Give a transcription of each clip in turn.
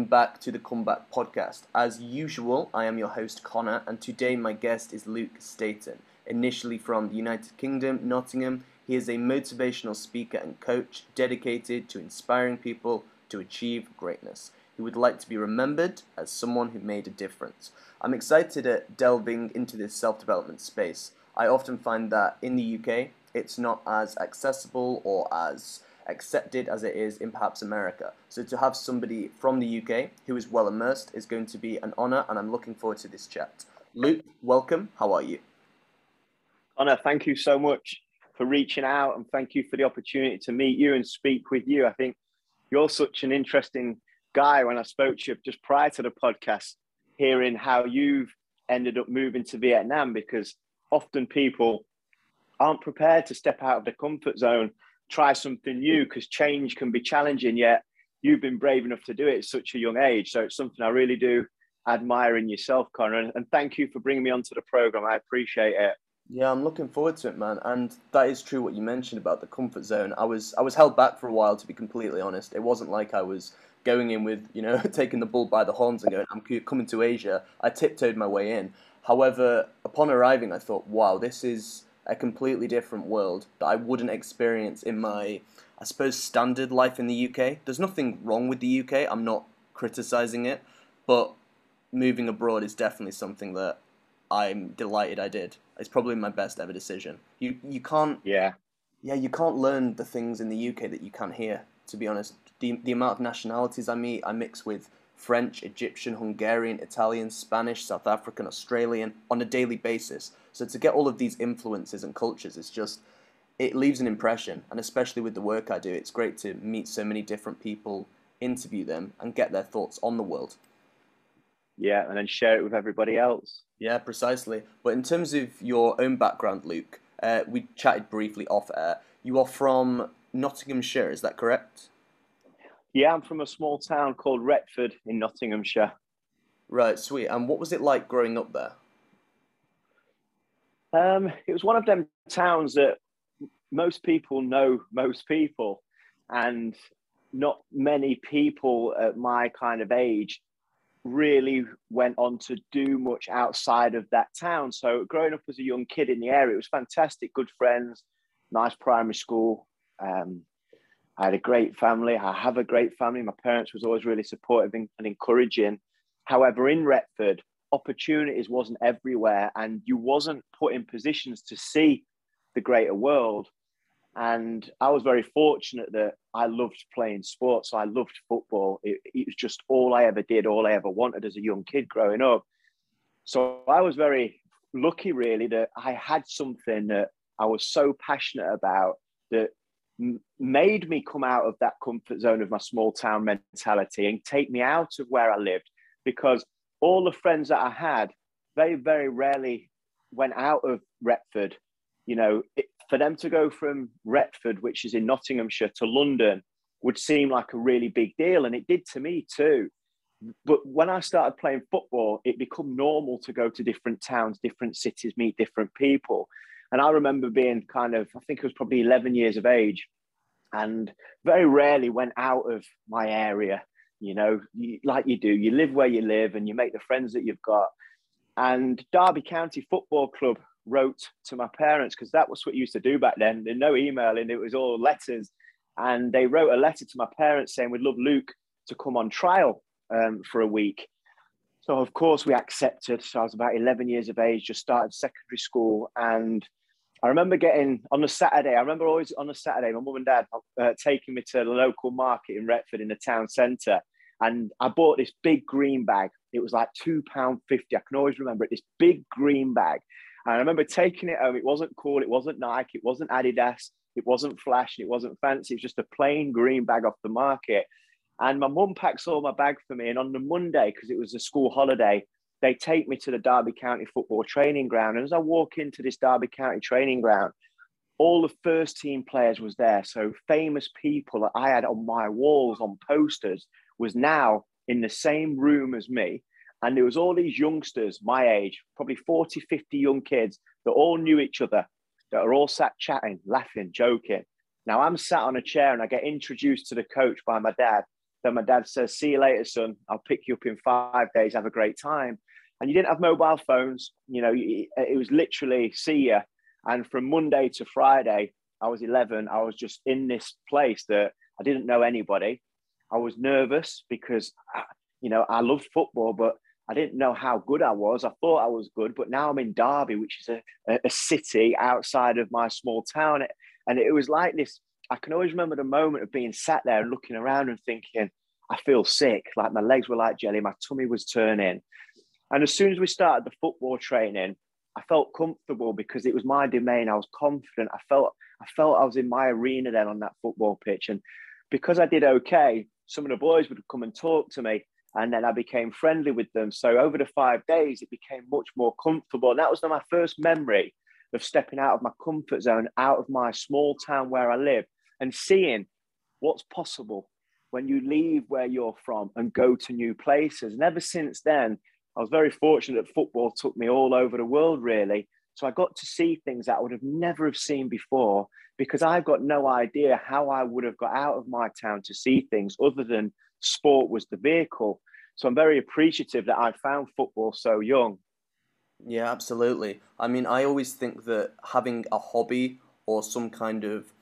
Welcome back to the Comeback Podcast. As usual, I am your host Connor, and today my guest is Luke Staten. Initially from the United Kingdom, Nottingham, he is a motivational speaker and coach dedicated to inspiring people to achieve greatness. He would like to be remembered as someone who made a difference. I'm excited at delving into this self development space. I often find that in the UK, it's not as accessible or as accepted as it is in perhaps America. So to have somebody from the UK who is well immersed is going to be an honour, and I'm looking forward to this chat. Luke, welcome. How are you? Connor, thank you so much for reaching out, and thank you for the opportunity to meet you and speak with you. I think you're such an interesting guy. When I spoke to you just prior to the podcast, hearing how you've ended up moving to Vietnam, because often people aren't prepared to step out of their comfort zone try something new because change can be challenging. Yet you've been brave enough to do it at such a young age. So it's something I really do admire in yourself, Connor. And thank you for bringing me onto the program. I appreciate it. Yeah, I'm looking forward to it, man. And that is true what you mentioned about the comfort zone. I was I was held back for a while, to be completely honest. It wasn't like I was going in with you know taking the bull by the horns and going I'm coming to Asia. I tiptoed my way in. However, upon arriving, I thought, wow, this is a completely different world that I wouldn't experience in my, I suppose, standard life in the UK. There's nothing wrong with the UK. I'm not criticizing it, but moving abroad is definitely something that I'm delighted I did. It's probably my best ever decision. You you can't yeah yeah you can't learn the things in the UK that you can't here. To be honest, the the amount of nationalities I meet, I mix with French, Egyptian, Hungarian, Italian, Spanish, South African, Australian on a daily basis. So to get all of these influences and cultures is just it leaves an impression, and especially with the work I do, it's great to meet so many different people, interview them, and get their thoughts on the world. Yeah, and then share it with everybody else. Yeah, precisely. But in terms of your own background, Luke, uh, we chatted briefly off air. You are from Nottinghamshire, is that correct? Yeah, I'm from a small town called Retford in Nottinghamshire. Right, sweet. And what was it like growing up there? Um, it was one of them towns that most people know most people, and not many people at my kind of age really went on to do much outside of that town. So growing up as a young kid in the area, it was fantastic, good friends, nice primary school. Um, I had a great family. I have a great family. My parents was always really supportive and, encouraging. However, in Retford, opportunities wasn't everywhere, and you wasn't put in positions to see the greater world. And I was very fortunate that I loved playing sports. So I loved football. It, it was just all I ever did, all I ever wanted as a young kid growing up. So I was very lucky, really, that I had something that I was so passionate about that made me come out of that comfort zone of my small town mentality and take me out of where I lived because all the friends that I had very, very rarely went out of Retford. You know, it, for them to go from Retford, which is in Nottinghamshire, to London would seem like a really big deal. And it did to me too. But when I started playing football, it became normal to go to different towns, different cities, meet different people. And I remember being kind of, I think it was probably 11 years of age, and very rarely went out of my area. You know, you, like you do, you live where you live and you make the friends that you've got. And Derby County Football Club wrote to my parents because that was what you used to do back then. There's no emailing, it was all letters. And they wrote a letter to my parents saying, We'd love Luke to come on trial um, for a week. So, of course, we accepted. So, I was about 11 years of age, just started secondary school. And I remember getting on a Saturday. I remember always on a Saturday, my mum and dad uh, taking me to the local market in Retford in the town centre, and I bought this big green bag. It was like two pound fifty. I can always remember it. This big green bag, and I remember taking it home. It wasn't cool. It wasn't Nike. It wasn't Adidas. It wasn't flash. It wasn't fancy. It was just a plain green bag off the market. And my mum packs all my bag for me. And on the Monday, because it was a school holiday, they take me to the Derby County football training ground. And as I walk into this Derby County training ground, all the first team players was there. So famous people that I had on my walls on posters was now in the same room as me. And there was all these youngsters my age, probably 40, 50 young kids that all knew each other, that are all sat chatting, laughing, joking. Now I'm sat on a chair and I get introduced to the coach by my dad. Then my dad says, "See you later, son. I'll pick you up in five days. Have a great time." And you didn't have mobile phones. You know, it was literally see ya. And from Monday to Friday, I was 11. I was just in this place that I didn't know anybody. I was nervous because, you know, I loved football, but I didn't know how good I was. I thought I was good, but now I'm in Derby, which is a, a city outside of my small town. And it was like this. I can always remember the moment of being sat there and looking around and thinking, I feel sick. Like my legs were like jelly, my tummy was turning. And as soon as we started the football training, I felt comfortable because it was my domain. I was confident. I felt I felt I was in my arena then on that football pitch. And because I did okay, some of the boys would come and talk to me. And then I became friendly with them. So over the five days, it became much more comfortable. And that was my first memory of stepping out of my comfort zone, out of my small town where I live, and seeing what's possible when you leave where you're from and go to new places. And ever since then, I was very fortunate that football took me all over the world, really. So I got to see things that I would have never have seen before because I've got no idea how I would have got out of my town to see things other than sport was the vehicle. So I'm very appreciative that I found football so young. Yeah, absolutely. I mean, I always think that having a hobby or some kind of,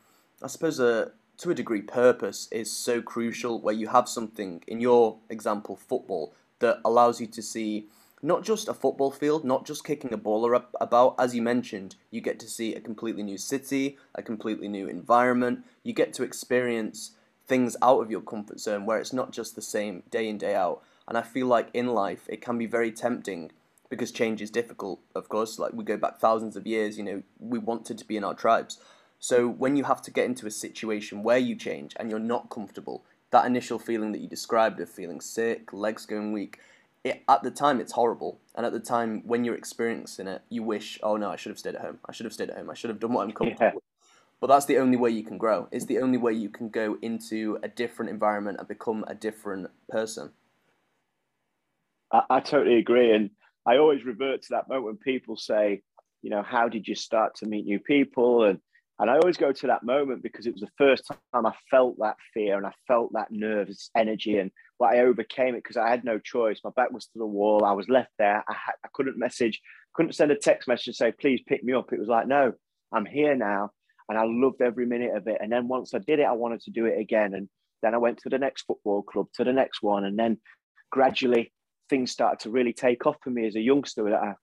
I suppose, a to a degree, purpose is so crucial. Where you have something, in your example, football, that allows you to see not just a football field, not just kicking a ball about. As you mentioned, you get to see a completely new city, a completely new environment. You get to experience things out of your comfort zone where it's not just the same day in, day out. And I feel like in life, it can be very tempting because change is difficult, of course. Like we go back thousands of years, you know, we wanted to be in our tribes. So when you have to get into a situation where you change and you're not comfortable, that initial feeling that you described of feeling sick, legs going weak, it, at the time it's horrible. And at the time when you're experiencing it, you wish, oh no, I should have stayed at home. I should have stayed at home. I should have done what I'm comfortable yeah. with. But that's the only way you can grow. It's the only way you can go into a different environment and become a different person. I, I totally agree. And I always revert to that moment when people say, you know, how did you start to meet new people? And and I always go to that moment because it was the first time I felt that fear and I felt that nervous energy and but I overcame it because I had no choice. My back was to the wall. I was left there. I, I couldn't message, couldn't send a text message and say, please pick me up. It was like, no, I'm here now. And I loved every minute of it. And then once I did it, I wanted to do it again. And then I went to the next football club, to the next one. And then gradually things started to really take off for me as a youngster I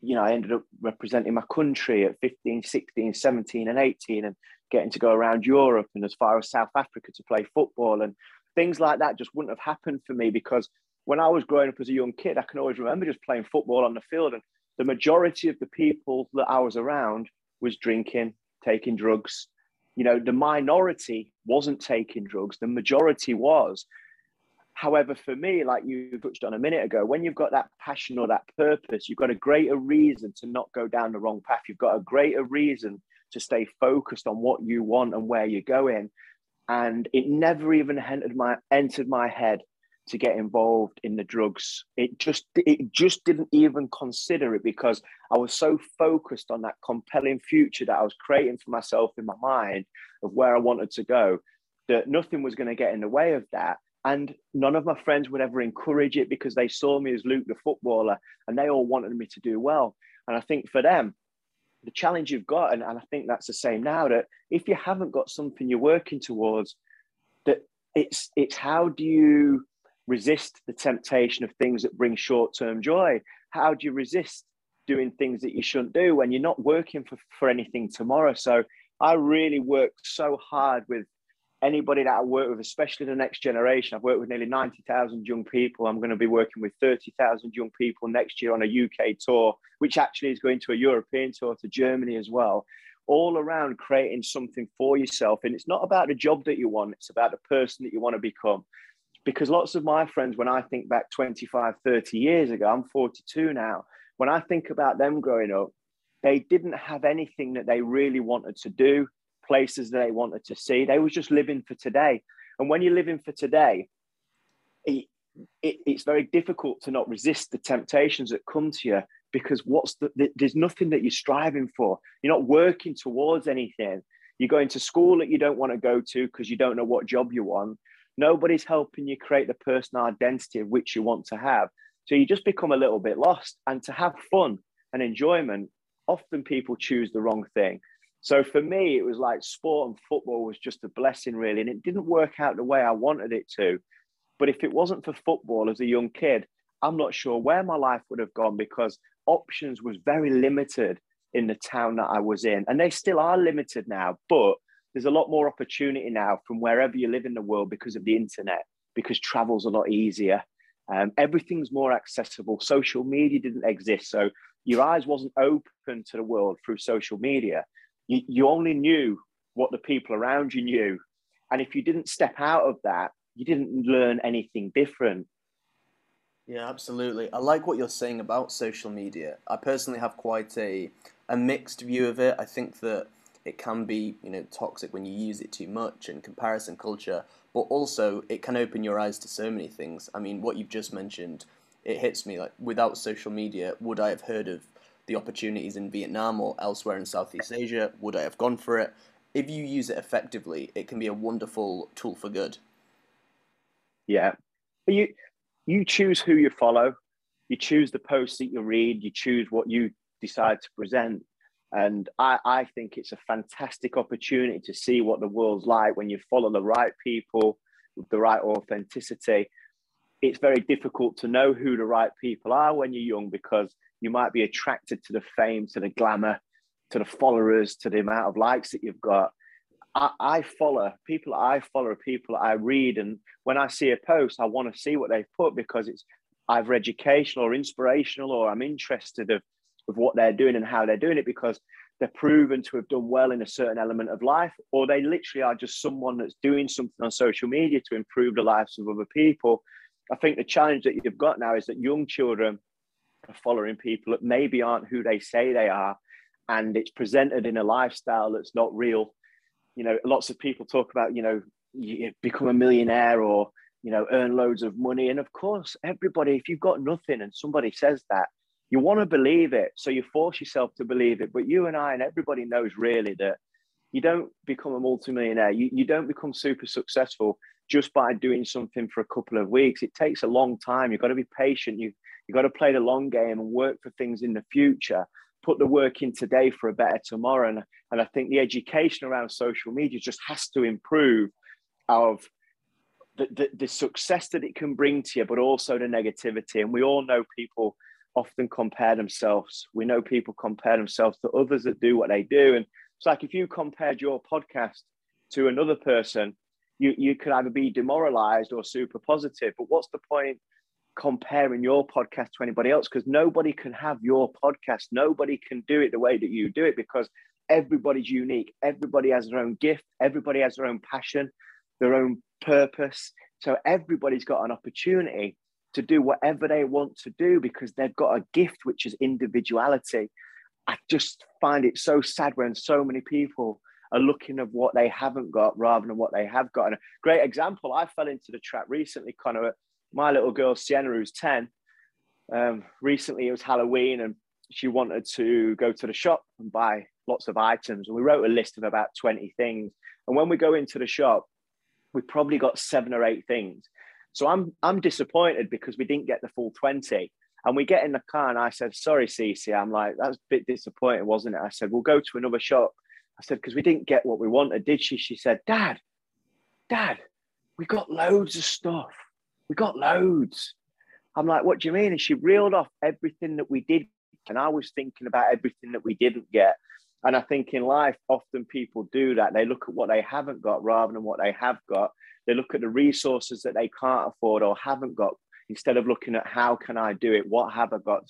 you know, I ended up representing my country at 15, 16, 17, and 18, and getting to go around Europe and as far as South Africa to play football. And things like that just wouldn't have happened for me because when I was growing up as a young kid, I can always remember just playing football on the field. And the majority of the people that I was around was drinking, taking drugs. You know, the minority wasn't taking drugs, the majority was. However, for me, like you touched on a minute ago, when you've got that passion or that purpose, you've got a greater reason to not go down the wrong path. You've got a greater reason to stay focused on what you want and where you're going. And it never even entered my entered my head to get involved in the drugs. It just it just didn't even consider it because I was so focused on that compelling future that I was creating for myself in my mind of where I wanted to go that nothing was going to get in the way of that. And none of my friends would ever encourage it because they saw me as Luke the footballer and they all wanted me to do well. And I think for them, the challenge you've got, and, and I think that's the same now, that if you haven't got something you're working towards, that it's it's how do you resist the temptation of things that bring short-term joy? How do you resist doing things that you shouldn't do when you're not working for, for anything tomorrow? So I really worked so hard with anybody that I work with, especially the next generation. I've worked with nearly 90,000 young people. I'm going to be working with 30,000 young people next year on a UK tour, which actually is going to a European tour to Germany as well. All around creating something for yourself. And it's not about the job that you want, it's about the person that you want to become. Because lots of my friends, when I think back 25, 30 years ago, I'm 42 now, when I think about them growing up, they didn't have anything that they really wanted to do places that they wanted to see. They was just living for today. And when you're living for today, it, it, it's very difficult to not resist the temptations that come to you because what's the, the, there's nothing that you're striving for. You're not working towards anything. You're going to school that you don't want to go to because you don't know what job you want. Nobody's helping you create the personal identity of which you want to have. So you just become a little bit lost. And to have fun and enjoyment, often people choose the wrong thing. So for me, it was like sport and football was just a blessing, really. And it didn't work out the way I wanted it to. But if it wasn't for football as a young kid, I'm not sure where my life would have gone because options was very limited in the town that I was in. And they still are limited now, but there's a lot more opportunity now from wherever you live in the world because of the internet, because travel's a lot easier. Um, everything's more accessible. Social media didn't exist. So your eyes wasn't open to the world through social media. You, you only knew what the people around you knew. And if you didn't step out of that, you didn't learn anything different. Yeah, absolutely. I like what you're saying about social media. I personally have quite a a mixed view of it. I think that it can be, you know, toxic when you use it too much and comparison culture, but also it can open your eyes to so many things. I mean, what you've just mentioned, it hits me like without social media, would I have heard of the opportunities in Vietnam or elsewhere in Southeast Asia? Would I have gone for it? If you use it effectively, it can be a wonderful tool for good. Yeah. You you choose who you follow, you choose the posts that you read, you choose what you decide to present. And I, I think it's a fantastic opportunity to see what the world's like when you follow the right people with the right authenticity. It's very difficult to know who the right people are when you're young because you might be attracted to the fame, to the glamour, to the followers, to the amount of likes that you've got. I, I follow people I follow people I read, and when I see a post, I want to see what they've put because it's either educational or inspirational, or I'm interested of, of what they're doing and how they're doing it because they're proven to have done well in a certain element of life, or they literally are just someone that's doing something on social media to improve the lives of other people. I think the challenge that you've got now is that young children are following people that maybe aren't who they say they are, and it's presented in a lifestyle that's not real you know, lots of people talk about, you know, you become a millionaire or, you know, earn loads of money. And of course, everybody, if you've got nothing and somebody says that, you want to believe it. So you force yourself to believe it. But you and I and everybody knows really that you don't become a multimillionaire. You, you don't become super successful just by doing something for a couple of weeks. It takes a long time. You've got to be patient. You, you've got to play the long game and work for things in the future put the work in today for a better tomorrow. And, and I think the education around social media just has to improve of the, the, the success that it can bring to you, but also the negativity. And we all know people often compare themselves. We know people compare themselves to others that do what they do. And it's like if you compared your podcast to another person, you, you could either be demoralized or super positive. But what's the point comparing your podcast to anybody else because nobody can have your podcast. Nobody can do it the way that you do it because everybody's unique. Everybody has their own gift. Everybody has their own passion, their own purpose. So everybody's got an opportunity to do whatever they want to do because they've got a gift, which is individuality. I just find it so sad when so many people are looking at what they haven't got rather than what they have got. And a great example, I fell into the trap recently, Connor, my little girl Sienna, who's ten, um, recently it was Halloween and she wanted to go to the shop and buy lots of items. And we wrote a list of about 20 things. And when we go into the shop, we probably got seven or eight things. So I'm I'm disappointed because we didn't get the full 20. And we get in the car and I said, sorry, Cece. I'm like, that's a bit disappointing, wasn't it? I said, we'll go to another shop. I said, because we didn't get what we wanted, did she? She said, Dad, Dad, we got loads of stuff we got loads. I'm like, what do you mean? And she reeled off everything that we did. And I was thinking about everything that we didn't get. And I think in life, often people do that. They look at what they haven't got rather than what they have got. They look at the resources that they can't afford or haven't got instead of looking at how can I do it? What have I got?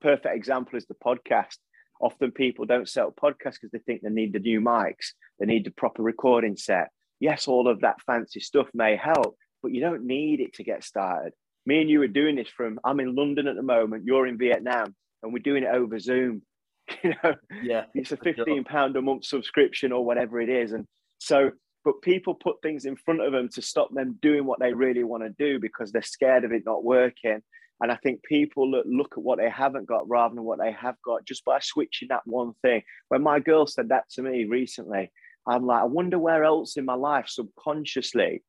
Perfect example is the podcast. Often people don't set up podcasts because they think they need the new mics, they need the proper recording set. Yes, all of that fancy stuff may help, but you don't need it to get started. Me and you are doing this from, I'm in London at the moment, you're in Vietnam, and we're doing it over Zoom. You know, yeah, it's a 15 pound a month subscription or whatever it is. And so, but people put things in front of them to stop them doing what they really want to do because they're scared of it not working. And I think people look, look at what they haven't got rather than what they have got just by switching that one thing. When my girl said that to me recently, I'm like, I wonder where else in my life subconsciously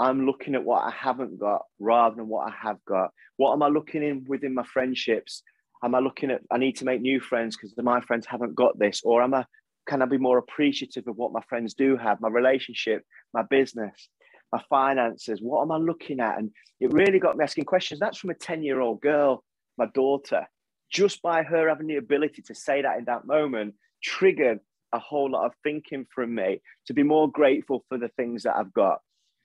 I'm looking at what I haven't got rather than what I have got. What am I looking in within my friendships? Am I looking at I need to make new friends because my friends haven't got this, or am I can I be more appreciative of what my friends do have, my relationship, my business, my finances? What am I looking at? And it really got me asking questions. That's from a 10 year old girl, my daughter. Just by her having the ability to say that in that moment, triggered a whole lot of thinking from me to be more grateful for the things that I've got,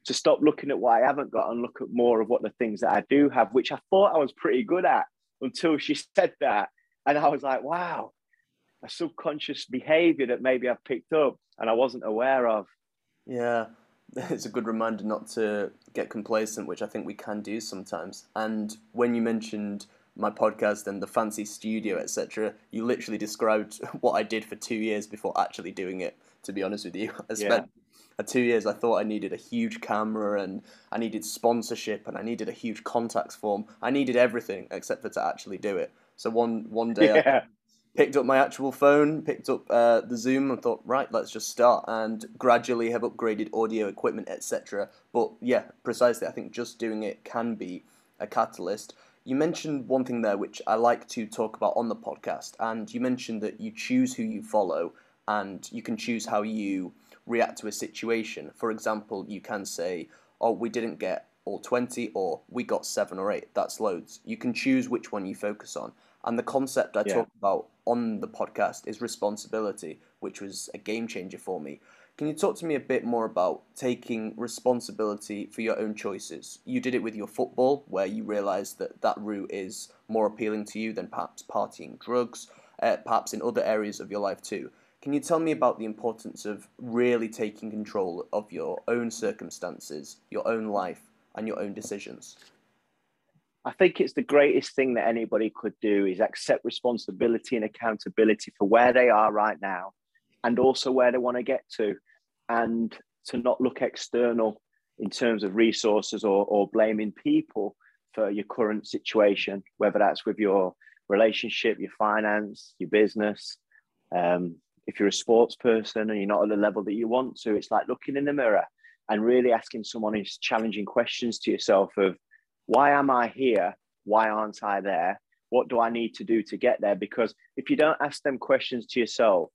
to stop looking at what I haven't got and look at more of what the things that I do have, which I thought I was pretty good at until she said that. And I was like, wow, a subconscious behavior that maybe I've picked up and I wasn't aware of. Yeah, it's a good reminder not to get complacent, which I think we can do sometimes. And when you mentioned my podcast and the fancy studio, etc., you literally described what I did for two years before actually doing it. To be honest with you, I spent yeah. two years. I thought I needed a huge camera and I needed sponsorship and I needed a huge contacts form. I needed everything except for to actually do it. So one one day yeah. I picked up my actual phone, picked up uh, the Zoom, and thought, right, let's just start. And gradually have upgraded audio equipment, etc. But yeah, precisely, I think just doing it can be a catalyst. You mentioned one thing there which I like to talk about on the podcast, and you mentioned that you choose who you follow and you can choose how you react to a situation. For example, you can say, oh, we didn't get all 20, or we got seven or eight. That's loads. You can choose which one you focus on. And the concept I yeah. talk about on the podcast is responsibility, which was a game changer for me. Can you talk to me a bit more about taking responsibility for your own choices? You did it with your football, where you realised that that route is more appealing to you than perhaps partying drugs, uh, perhaps in other areas of your life too. Can you tell me about the importance of really taking control of your own circumstances, your own life, and your own decisions? I think it's the greatest thing that anybody could do is accept responsibility and accountability for where they are right now and also where they want to get to and to not look external in terms of resources or, or blaming people for your current situation, whether that's with your relationship, your finance, your business. Um, if you're a sports person and you're not at the level that you want to, it's like looking in the mirror and really asking someone these challenging questions to yourself of why am I here? Why aren't I there? What do I need to do to get there? Because if you don't ask them questions to yourself,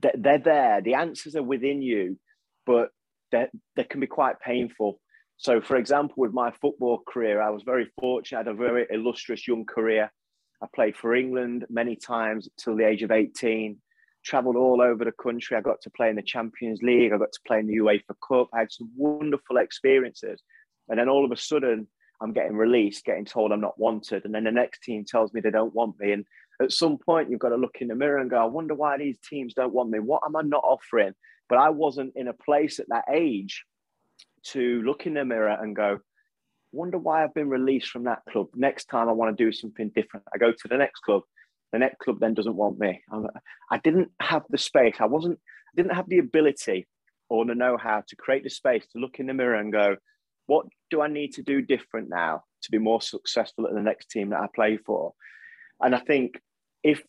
they're there. The answers are within you, but they can be quite painful. So, for example, with my football career, I was very fortunate. I had a very illustrious young career. I played for England many times till the age of 18, traveled all over the country. I got to play in the Champions League, I got to play in the UEFA Cup. I had some wonderful experiences. And then all of a sudden, I'm getting released, getting told I'm not wanted. And then the next team tells me they don't want me. And at some point, you've got to look in the mirror and go, I wonder why these teams don't want me. What am I not offering? But I wasn't in a place at that age to look in the mirror and go, wonder why I've been released from that club. Next time I want to do something different. I go to the next club. The next club then doesn't want me. I didn't have the space. I wasn't, I didn't have the ability or the know-how to create the space to look in the mirror and go, what do I need to do different now to be more successful at the next team that I play for? And I think if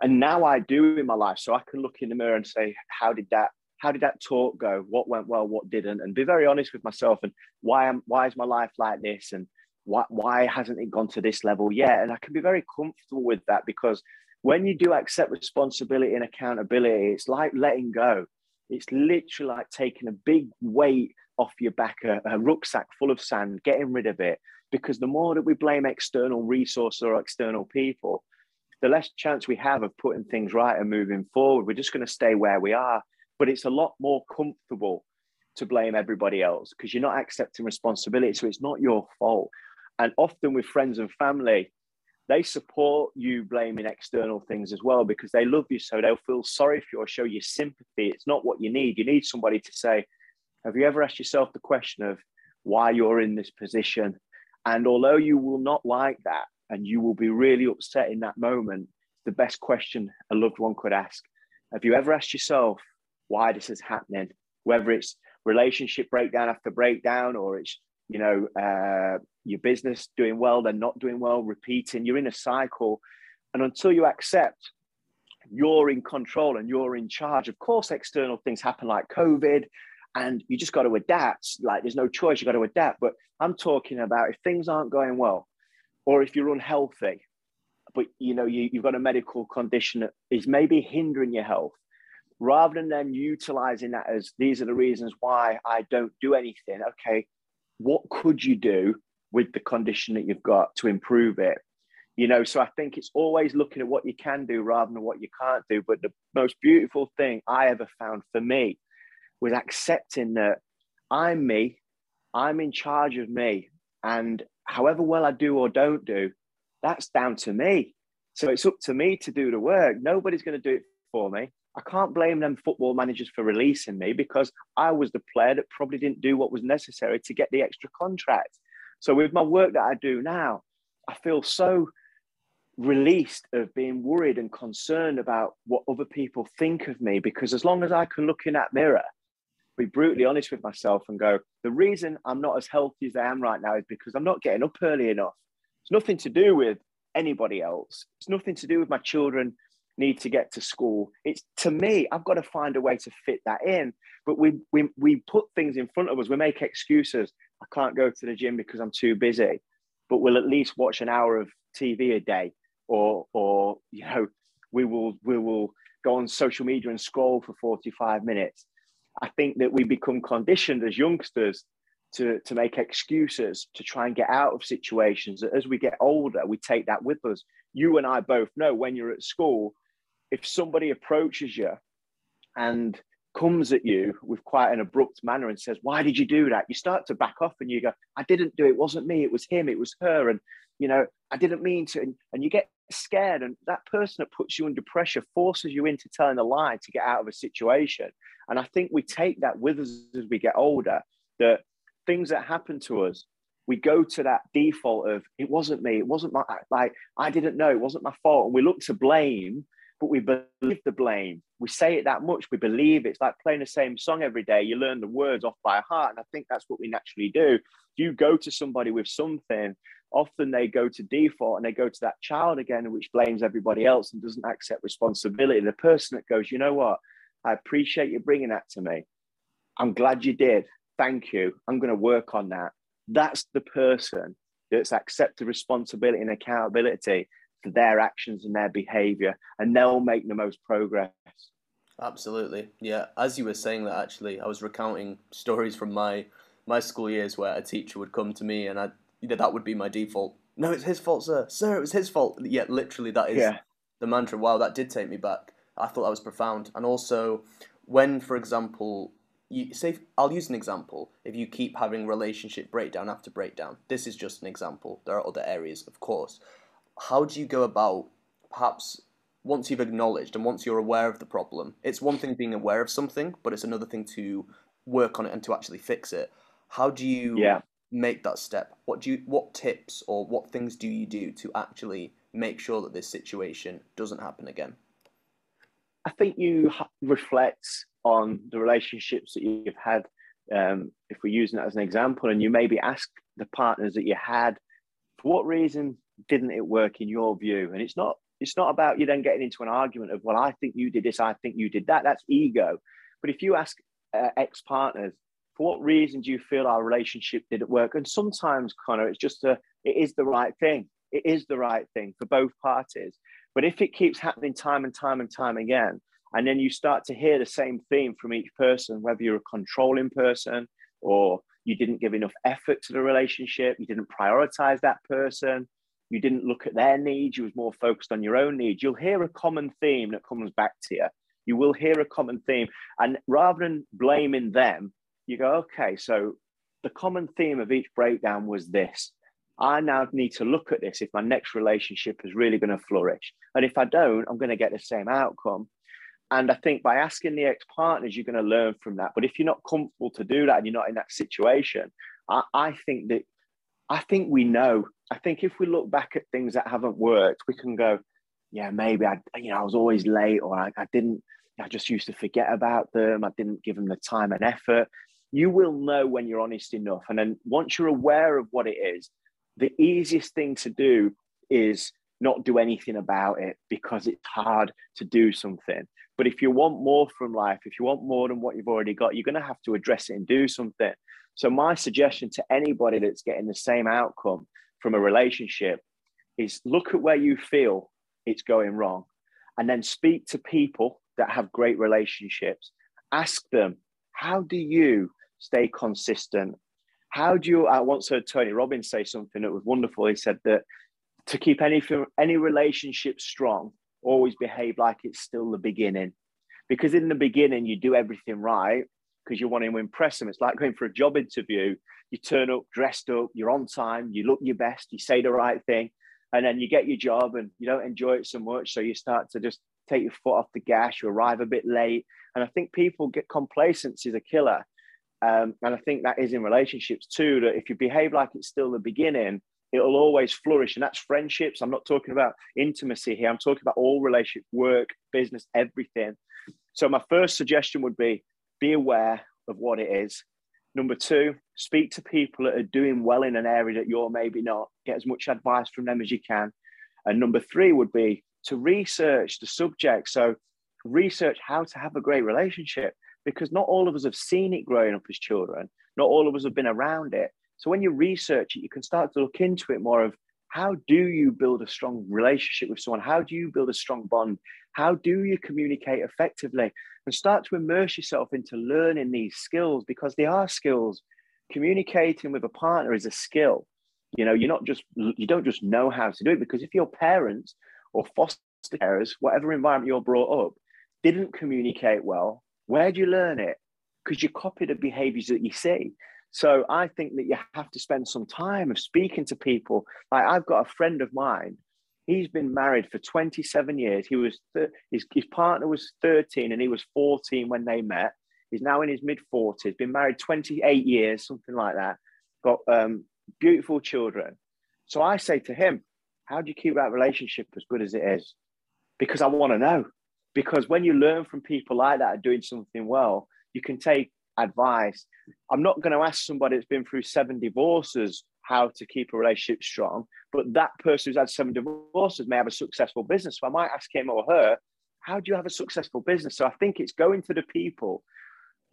and now I do in my life, so I can look in the mirror and say, how did that how did that talk go? What went well, what didn't, and be very honest with myself and why am why is my life like this and why why hasn't it gone to this level yet? And I can be very comfortable with that because when you do accept responsibility and accountability, it's like letting go. It's literally like taking a big weight off your back a, a rucksack full of sand, getting rid of it. Because the more that we blame external resources or external people, the less chance we have of putting things right and moving forward. We're just going to stay where we are. But it's a lot more comfortable to blame everybody else because you're not accepting responsibility. So it's not your fault. And often with friends and family, they support you blaming external things as well because they love you. So they'll feel sorry for you or show you sympathy. It's not what you need. You need somebody to say, have you ever asked yourself the question of why you're in this position? And although you will not like that and you will be really upset in that moment, the best question a loved one could ask. Have you ever asked yourself why this is happening? Whether it's relationship breakdown after breakdown, or it's you know uh, your business doing well, then not doing well, repeating. You're in a cycle, and until you accept you're in control and you're in charge. Of course, external things happen like COVID and you just got to adapt. Like there's no choice, you got to adapt. But I'm talking about if things aren't going well, or if you're unhealthy, but you know you, you've got a medical condition that is maybe hindering your health, rather than then utilizing that as these are the reasons why I don't do anything. Okay, what could you do with the condition that you've got to improve it? You know, so I think it's always looking at what you can do rather than what you can't do. But the most beautiful thing I ever found for me was accepting that I'm me, I'm in charge of me. And however well I do or don't do, that's down to me. So it's up to me to do the work. Nobody's going to do it for me. I can't blame them football managers for releasing me because I was the player that probably didn't do what was necessary to get the extra contract. So with my work that I do now, I feel so released of being worried and concerned about what other people think of me because as long as I can look in that mirror be brutally honest with myself and go, the reason I'm not as healthy as I am right now is because I'm not getting up early enough. It's nothing to do with anybody else. It's nothing to do with my children need to get to school. It's to me, I've got to find a way to fit that in. But we we we put things in front of us. We make excuses. I can't go to the gym because I'm too busy. But we'll at least watch an hour of TV a day, or or you know, we will we will go on social media and scroll for 45 minutes. I think that we become conditioned as youngsters to, to make excuses to try and get out of situations. As we get older, we take that with us. You and I both know when you're at school, if somebody approaches you and comes at you with quite an abrupt manner and says, Why did you do that? You start to back off and you go, I didn't do it. It wasn't me. It was him. It was her. And, you know, I didn't mean to. And, and you get scared. And that person that puts you under pressure forces you into telling a lie to get out of a situation. And I think we take that with us as we get older, that things that happen to us, we go to that default of it wasn't me, it wasn't my like I didn't know, it wasn't my fault. And we look to blame, but we believe the blame. We say it that much, we believe it. it's like playing the same song every day. You learn the words off by heart. And I think that's what we naturally do. You go to somebody with something, often they go to default and they go to that child again, which blames everybody else and doesn't accept responsibility. The person that goes, you know what? I appreciate you bringing that to me. I'm glad you did. Thank you. I'm going to work on that. That's the person that's accepted responsibility and accountability for their actions and their behavior, and they'll make the most progress. Absolutely. Yeah. As you were saying that, actually, I was recounting stories from my my school years where a teacher would come to me and I, you know, that would be my default. No, it's his fault, sir. Sir, it was his fault. Yeah, literally, that is yeah. the mantra. Wow, that did take me back. I thought that was profound. And also, when, for example, you say, I'll use an example. If you keep having relationship breakdown after breakdown, this is just an example. There are other areas, of course. How do you go about perhaps once you've acknowledged and once you're aware of the problem? It's one thing being aware of something, but it's another thing to work on it and to actually fix it. How do you yeah. make that step? What do you what tips or what things do you do to actually make sure that this situation doesn't happen again? I think you reflect on the relationships that you've had. Um, if we're using that as an example, and you maybe ask the partners that you had, for what reason didn't it work in your view? And it's not it's not about you then getting into an argument of well, I think you did this, I think you did that. That's ego. But if you ask uh, ex partners, for what reason do you feel our relationship didn't work? And sometimes, Connor, it's just a it is the right thing. It is the right thing for both parties. But if it keeps happening time and time and time again, and then you start to hear the same theme from each person, whether you're a controlling person or you didn't give enough effort to the relationship, you didn't prioritize that person, you didn't look at their needs, you was more focused on your own needs, you'll hear a common theme that comes back to you. You will hear a common theme. And rather than blaming them, you go, okay, so the common theme of each breakdown was this. I now need to look at this if my next relationship is really going to flourish. And if I don't, I'm going to get the same outcome. And I think by asking the ex partners, you're going to learn from that. But if you're not comfortable to do that and you're not in that situation, I, I think that I think we know. I think if we look back at things that haven't worked, we can go, yeah, maybe I, you know, I was always late or I, I didn't, I just used to forget about them. I didn't give them the time and effort. You will know when you're honest enough. And then once you're aware of what it is, the easiest thing to do is not do anything about it because it's hard to do something. But if you want more from life, if you want more than what you've already got, you're going to have to address it and do something. So, my suggestion to anybody that's getting the same outcome from a relationship is look at where you feel it's going wrong and then speak to people that have great relationships. Ask them, how do you stay consistent? How do you? I once heard Tony Robbins say something that was wonderful. He said that to keep any any relationship strong, always behave like it's still the beginning, because in the beginning you do everything right because you want to impress them. It's like going for a job interview. You turn up dressed up, you're on time, you look your best, you say the right thing, and then you get your job and you don't enjoy it so much, so you start to just take your foot off the gas. You arrive a bit late, and I think people get complacency is a killer. Um, and I think that is in relationships too. That if you behave like it's still the beginning, it'll always flourish. And that's friendships. I'm not talking about intimacy here. I'm talking about all relationship, work, business, everything. So my first suggestion would be be aware of what it is. Number two, speak to people that are doing well in an area that you're maybe not. Get as much advice from them as you can. And number three would be to research the subject. So research how to have a great relationship because not all of us have seen it growing up as children. Not all of us have been around it. So when you research it, you can start to look into it more of how do you build a strong relationship with someone? How do you build a strong bond? How do you communicate effectively? And start to immerse yourself into learning these skills because they are skills. Communicating with a partner is a skill. You know, you're not just you don't just know how to do it because if your parents or foster carers, whatever environment you're brought up, didn't communicate well, where do you learn it? Because you copy the behaviors that you see. So I think that you have to spend some time of speaking to people. Like I've got a friend of mine. He's been married for 27 years. He was th- his, his partner was 13 and he was 14 when they met. He's now in his mid 40s. Been married 28 years, something like that. Got um, beautiful children. So I say to him, "How do you keep that relationship as good as it is?" Because I want to know. Because when you learn from people like that doing something well, you can take advice. I'm not going to ask somebody that's been through seven divorces how to keep a relationship strong, but that person who's had seven divorces may have a successful business. So I might ask him or her, how do you have a successful business? So I think it's going to the people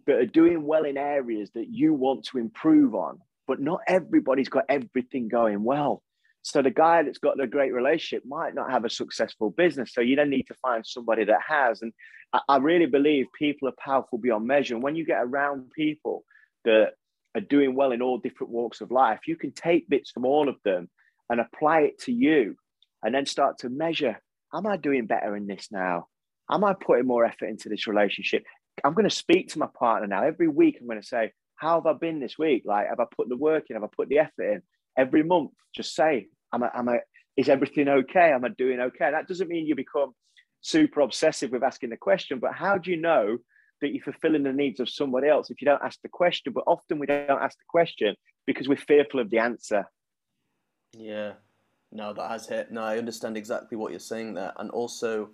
that are doing well in areas that you want to improve on, but not everybody's got everything going well. So the guy that's got a great relationship might not have a successful business. So you then need to find somebody that has. And I, really believe people are powerful beyond measure. And when you get around people that are doing well in all different walks of life, you can take bits from all of them and apply it to you and then start to measure am I doing better in this now? Am I putting more effort into this relationship? I'm going to speak to my partner now. Every week, I'm going to say, How have I been this week? Like, have I put the work in? Have I put the effort in? Every month, just say, Am I, am I, is everything okay? Am I doing okay? That doesn't mean you become super obsessive with asking the question, but how do you know that you're fulfilling the needs of somebody else if you don't ask the question? But often we don't ask the question because we're fearful of the answer. Yeah, no, that has hit. No, I understand exactly what you're saying there. And also,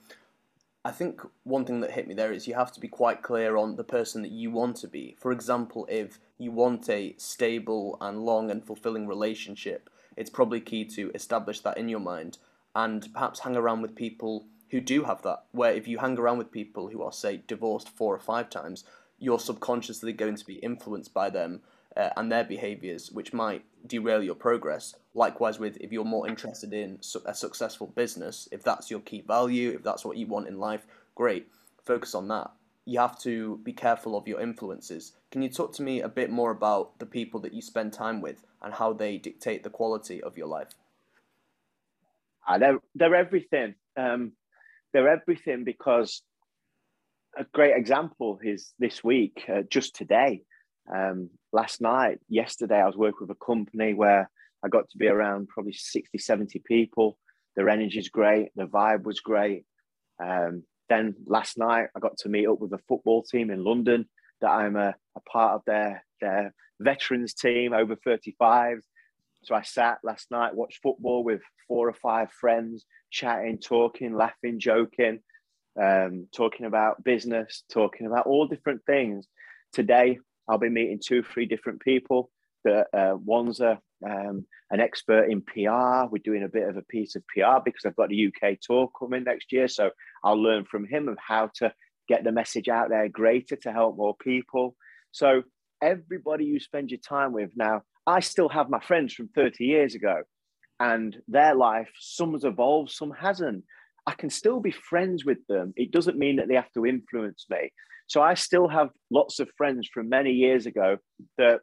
I think one thing that hit me there is you have to be quite clear on the person that you want to be. For example, if you want a stable and long and fulfilling relationship, it's probably key to establish that in your mind and perhaps hang around with people who do have that, where if you hang around with people who are, say, divorced four or five times, you're subconsciously going to be influenced by them uh, and their behaviors, which might derail your progress. Likewise, with if you're more interested in su- a successful business, if that's your key value, if that's what you want in life, great, focus on that. You have to be careful of your influences. Can you talk to me a bit more about the people that you spend time with and how they dictate the quality of your life? Uh, they're, they're everything. Um, they're everything because a great example is this week, uh, just today, um, last night, yesterday, I was working with a company where I got to be around probably 60, 70 people. Their energy is great, the vibe was great. Um, then last night, I got to meet up with a football team in London that I'm a, a part of their, their veterans team, over 35s. So I sat last night, watched football with four or five friends, chatting, talking, laughing, joking, um, talking about business, talking about all different things. Today, I'll be meeting two, three different people. that uh, one's a, um, an expert in PR. We're doing a bit of a piece of PR because I've got a UK tour coming next year. So I'll learn from him of how to get the message out there greater to help more people. So everybody you spend your time with now, I still have my friends from 30 years ago and their life, some has evolved, some hasn't. I can still be friends with them. It doesn't mean that they have to influence me. So I still have lots of friends from many years ago that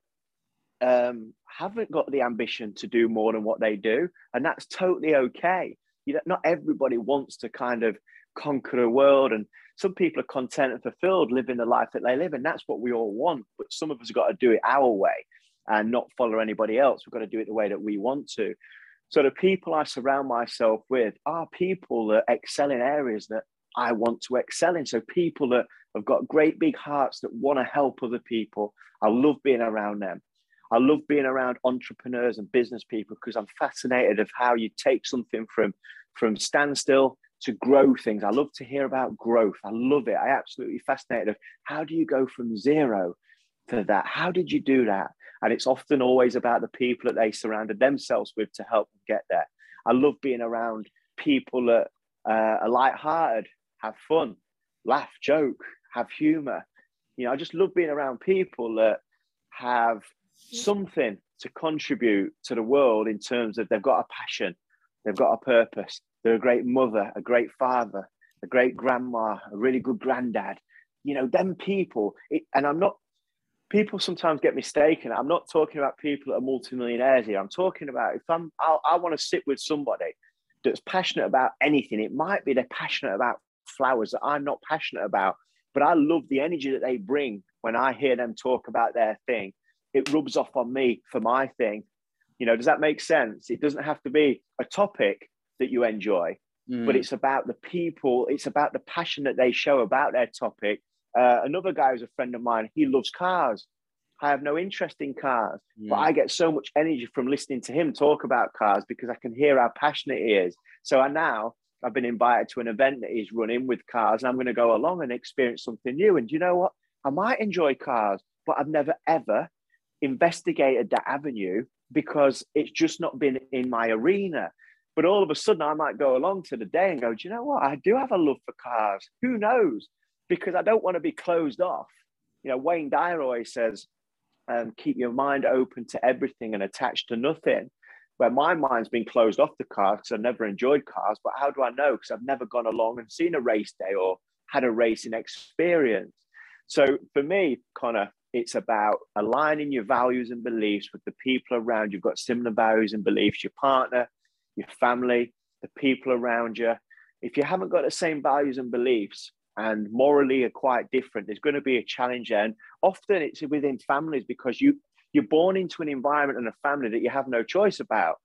um, haven't got the ambition to do more than what they do, and that's totally okay. You know, not everybody wants to kind of conquer the world, and some people are content and fulfilled living the life that they live, and that's what we all want. But some of us have got to do it our way and not follow anybody else. We've got to do it the way that we want to. So the people I surround myself with are people that excel in areas that I want to excel in. So people that have got great big hearts that want to help other people. I love being around them. I love being around entrepreneurs and business people because I'm fascinated of how you take something from from standstill to grow things. I love to hear about growth. I love it. I absolutely fascinated of how do you go from zero to that? How did you do that? And it's often always about the people that they surrounded themselves with to help them get there. I love being around people that uh, are light-hearted, have fun, laugh, joke, have humor. You know, I just love being around people that have something to contribute to the world in terms of they've got a passion, they've got a purpose, they're a great mother, a great father, a great grandma, a really good granddad. You know, them people, it, and I'm not, people sometimes get mistaken. I'm not talking about people that are multimillionaires here. I'm talking about if I'm, I'll, I want to sit with somebody that's passionate about anything. It might be they're passionate about flowers that I'm not passionate about, but I love the energy that they bring when I hear them talk about their thing. It rubs off on me for my thing. You know, does that make sense? It doesn't have to be a topic that you enjoy, mm. but it's about the people, it's about the passion that they show about their topic. Uh, another guy who's a friend of mine, he loves cars. I have no interest in cars, mm. but I get so much energy from listening to him talk about cars because I can hear how passionate he is. So I now I've been invited to an event that he's running with cars, and I'm going to go along and experience something new. And you know what? I might enjoy cars, but I've never ever investigated that avenue because it's just not been in my arena. But all of a sudden, I might go along to the day and go, do you know what? I do have a love for cars. Who knows? Because I don't want to be closed off. You know, Wayne Dyer always says, um, keep your mind open to everything and attached to nothing where my mind's been closed off the cars because I've never enjoyed cars. But how do I know? Because I've never gone along and seen a race day or had a racing experience. So for me, Connor, it's about aligning your values and beliefs with the people around you. You've got similar values and beliefs, your partner, your family, the people around you. If you haven't got the same values and beliefs and morally are quite different, there's going to be a challenge. there. And often it's within families because you you're born into an environment and a family that you have no choice about.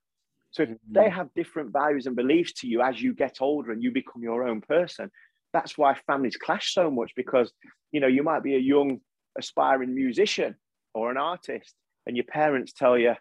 So if mm-hmm. they have different values and beliefs to you as you get older and you become your own person, that's why families clash so much because you know you might be a young aspiring musician or an artist and your parents tell you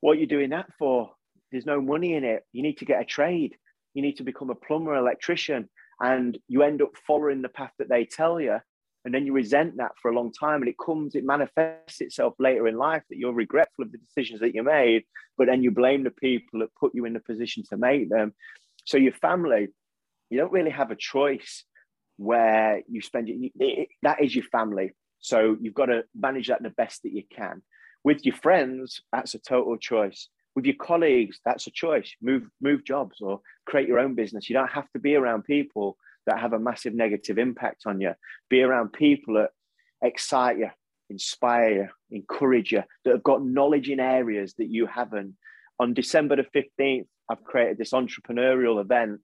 what are you doing that for there's no money in it you need to get a trade you need to become a plumber electrician and you end up following the path that they tell you and then you resent that for a long time and it comes it manifests itself later in life that you're regretful of the decisions that you made but then you blame the people that put you in the position to make them. So your family you don't really have a choice where you spend it, it that is your family. So you've got to manage that the best that you can. With your friends that's a total choice with your colleagues that's a choice move move jobs or create your own business you don't have to be around people that have a massive negative impact on you. Be around people that excite you, inspire you, encourage you, that have got knowledge in areas that you haven't. On December the 15th, I've created this entrepreneurial event.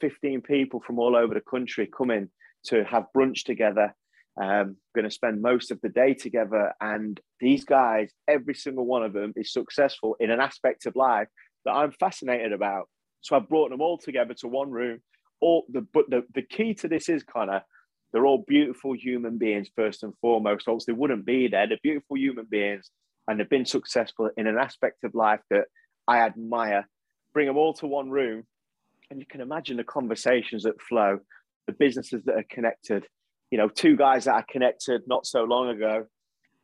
15 people from all over the country coming to have brunch together. Um, going to spend most of the day together. And these guys, every single one of them is successful in an aspect of life that I'm fascinated about. So I've brought them all together to one room all the but the, the key to this is of they're all beautiful human beings first and foremost. Else they wouldn't be there. They're beautiful human beings and they've been successful in an aspect of life that I admire. Bring them all to one room, and you can imagine the conversations that flow, the businesses that are connected. You know, two guys that I connected not so long ago.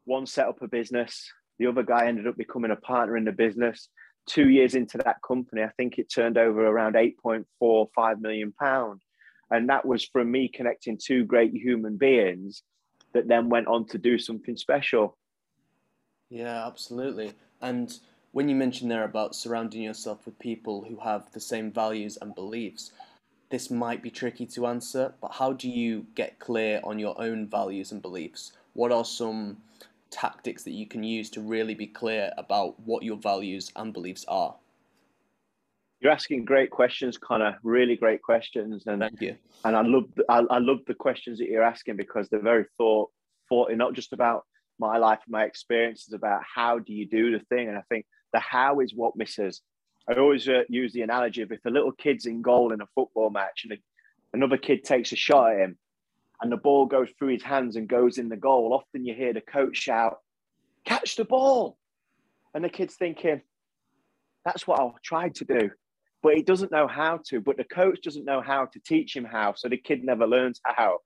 One set up a business, The other guy ended up becoming a partner in the business. Two years into that company, I think it turned over around 8.45 million pounds. And that was from me connecting two great human beings that then went on to do something special. Yeah, absolutely. And when you mentioned there about surrounding yourself with people who have the same values and beliefs, this might be tricky to answer, but how do you get clear on your own values and beliefs? What are some tactics that you can use to really be clear about what your values and beliefs are? You're asking great questions, Connor. Really great questions, and thank you. And I love I, I love the questions that you're asking because they're very thought thought not just about my life and my experiences about how do you do the thing, and I think the how is what misses. I always uh, use the analogy of if a little kid's in goal in a football match and another kid takes a shot at him, and the ball goes through his hands and goes in the goal, often you hear the coach shout, "Catch the ball," and the kid's thinking, "That's what I'll try to do." but he doesn't know how to. But the coach doesn't know how to teach him how, so the kid never learns how.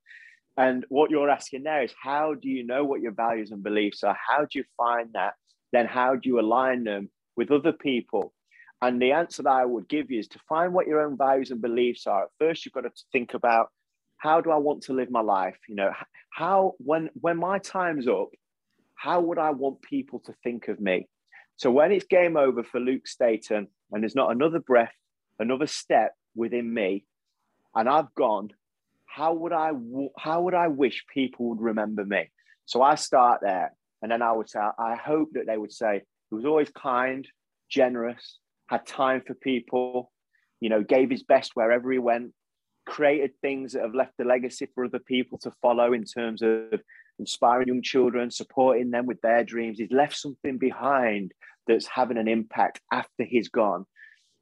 And what you're asking there is, how do you know what your values and beliefs are? How do you find that? Then how do you align them with other people? And the answer that I would give you is to find what your own values and beliefs are. At first, you've got to think about how do I want to live my life? You know, how when when my time's up, how would I want people to think of me? So when it's game over for Luke Staton and there's not another breath another step within me and I've gone, how would I how would I wish people would remember me? So I start there, and then I would say, I hope that they would say he was always kind, generous, had time for people, you know, gave his best wherever he went, created things that have left a legacy for other people to follow in terms of inspiring young children, supporting them with their dreams. He's left something behind that's having an impact after he's gone.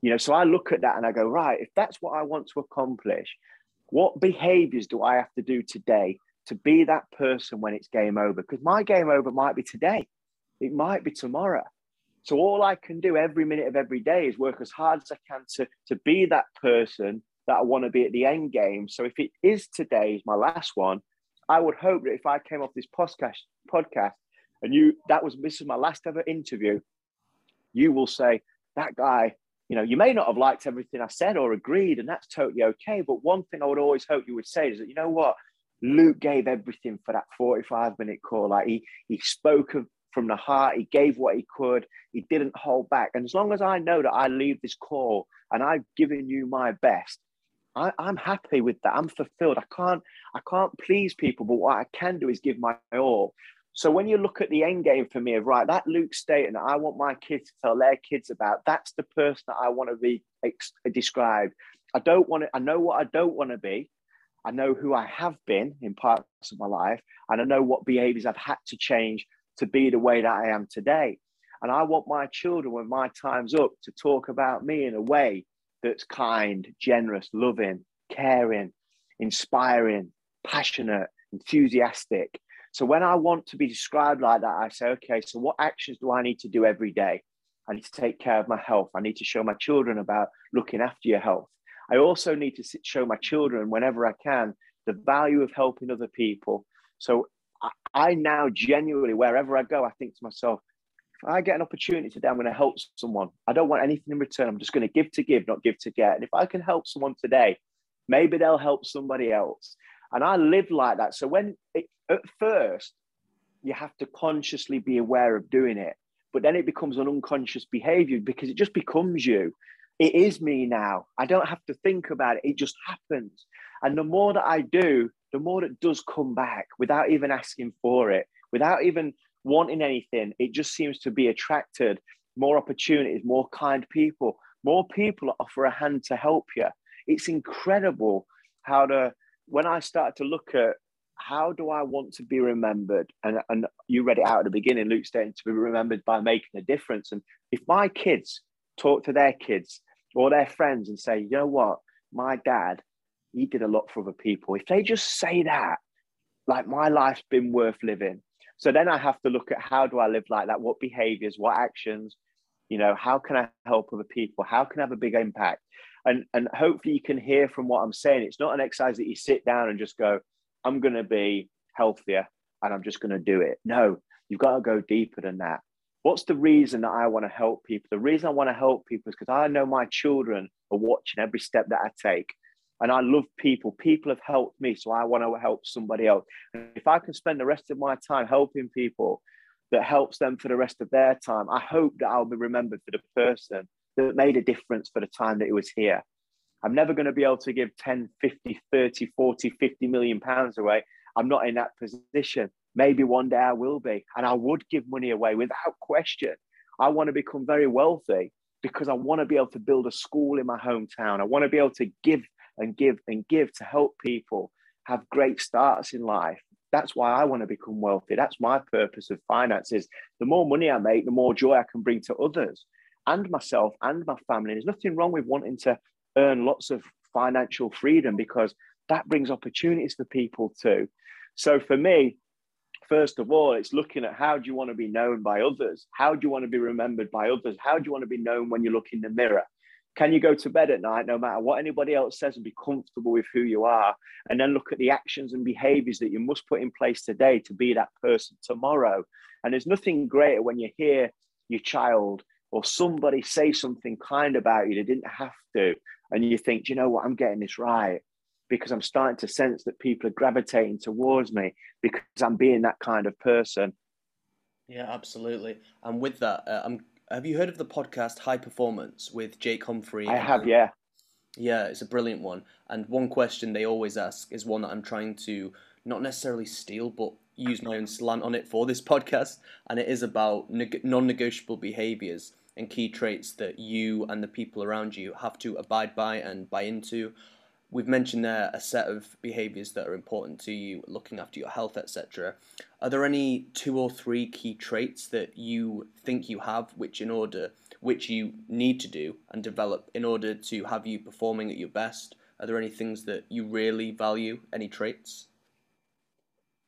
You know, so I look at that and I go, right, if that's what I want to accomplish, what behaviors do I have to do today to be that person when it's game over? Because my game over might be today, it might be tomorrow. So all I can do every minute of every day is work as hard as I can to, to be that person that I want to be at the end game. So if it is today's my last one, I would hope that if I came off this podcast podcast and you that was this is my last ever interview, you will say that guy you know, you may not have liked everything I said or agreed, and that's totally okay. But one thing I would always hope you would say is that, you know what, Luke gave everything for that 45 minute call. Like he he spoke of, from the heart, he gave what he could, he didn't hold back. And as long as I know that I leave this call and I've given you my best, I, am happy with that. I'm fulfilled. I can't I can't please people, but what I can do is give my all. So when you look at the end game for me of right, that Luke Staton, I want my kids to tell their kids about. That's the person that I want to be ex- described. I don't want to. I know what I don't want to be. I know who I have been in parts of my life, and I know what behaviors I've had to change to be the way that I am today. And I want my children, when my time's up, to talk about me in a way that's kind, generous, loving, caring, inspiring, passionate, enthusiastic, so when I want to be described like that, I say, okay, so what actions do I need to do every day? I need to take care of my health. I need to show my children about looking after your health. I also need to show my children, whenever I can, the value of helping other people. So I, now genuinely, wherever I go, I think to myself, if I get an opportunity today, I'm going to help someone. I don't want anything in return. I'm just going to give to give, not give to get. And if I can help someone today, maybe they'll help somebody else. And I live like that. So when it, at first, you have to consciously be aware of doing it, but then it becomes an unconscious behavior because it just becomes you. It is me now. I don't have to think about it. It just happens. And the more that I do, the more it does come back without even asking for it, without even wanting anything. It just seems to be attracted more opportunities, more kind people, more people offer a hand to help you. It's incredible how to when I start to look at how do I want to be remembered, and, and you read it out at the beginning, Luke stating to be remembered by making a difference. And if my kids talk to their kids or their friends and say, you know what, my dad, he did a lot for other people. If they just say that, like my life's been worth living. So then I have to look at how do I live like that? What behaviors, what actions, you know, how can I help other people? How can I have a big impact? and and hopefully you can hear from what i'm saying it's not an exercise that you sit down and just go i'm to be healthier and i'm just to do it no you've got to go deeper than that What's the reason that I want to help people? The reason I want to help people is because I know my children are watching every step that I take. And I love people. People have helped me, so I want to help somebody else. And if I can spend the rest of my time helping people that helps them for the rest of their time, I hope that I'll be remembered for the person that made a difference for the time that it was here. I'm never going to be able to give 10, 50, 30, 40, 50 million pounds away. I'm not in that position. Maybe one day I will be. And I would give money away without question. I want to become very wealthy because I want to be able to build a school in my hometown. I want to be able to give and give and give to help people have great starts in life. That's why I want to become wealthy. That's my purpose of finances. The more money I make, the more joy I can bring to others and myself and my family. There's nothing wrong with wanting to earn lots of financial freedom because that brings opportunities for people too. So for me, first of all, it's looking at how do you want to be known by others? How do you want to be remembered by others? How do you want to be known when you look in the mirror? Can you go to bed at night, no matter what anybody else says, and be comfortable with who you are? And then look at the actions and behaviors that you must put in place today to be that person tomorrow. And there's nothing greater when you hear your child or somebody say something kind about you, they didn't have to. And you think, you know what, I'm getting this right because I'm starting to sense that people are gravitating towards me because I'm being that kind of person. Yeah, absolutely. And with that, uh, I'm, have you heard of the podcast High Performance with Jake Humphrey? I have, yeah. Yeah, it's a brilliant one. And one question they always ask is one that I'm trying to not necessarily steal, but use my own slant on it for this podcast. And it is about neg- non negotiable behaviors and key traits that you and the people around you have to abide by and buy into we've mentioned there a set of behaviors that are important to you, looking after your health, etc. Are there any two or three key traits that you think you have, which in order, which you need to do and develop in order to have you performing at your best? Are there any things that you really value? Any traits?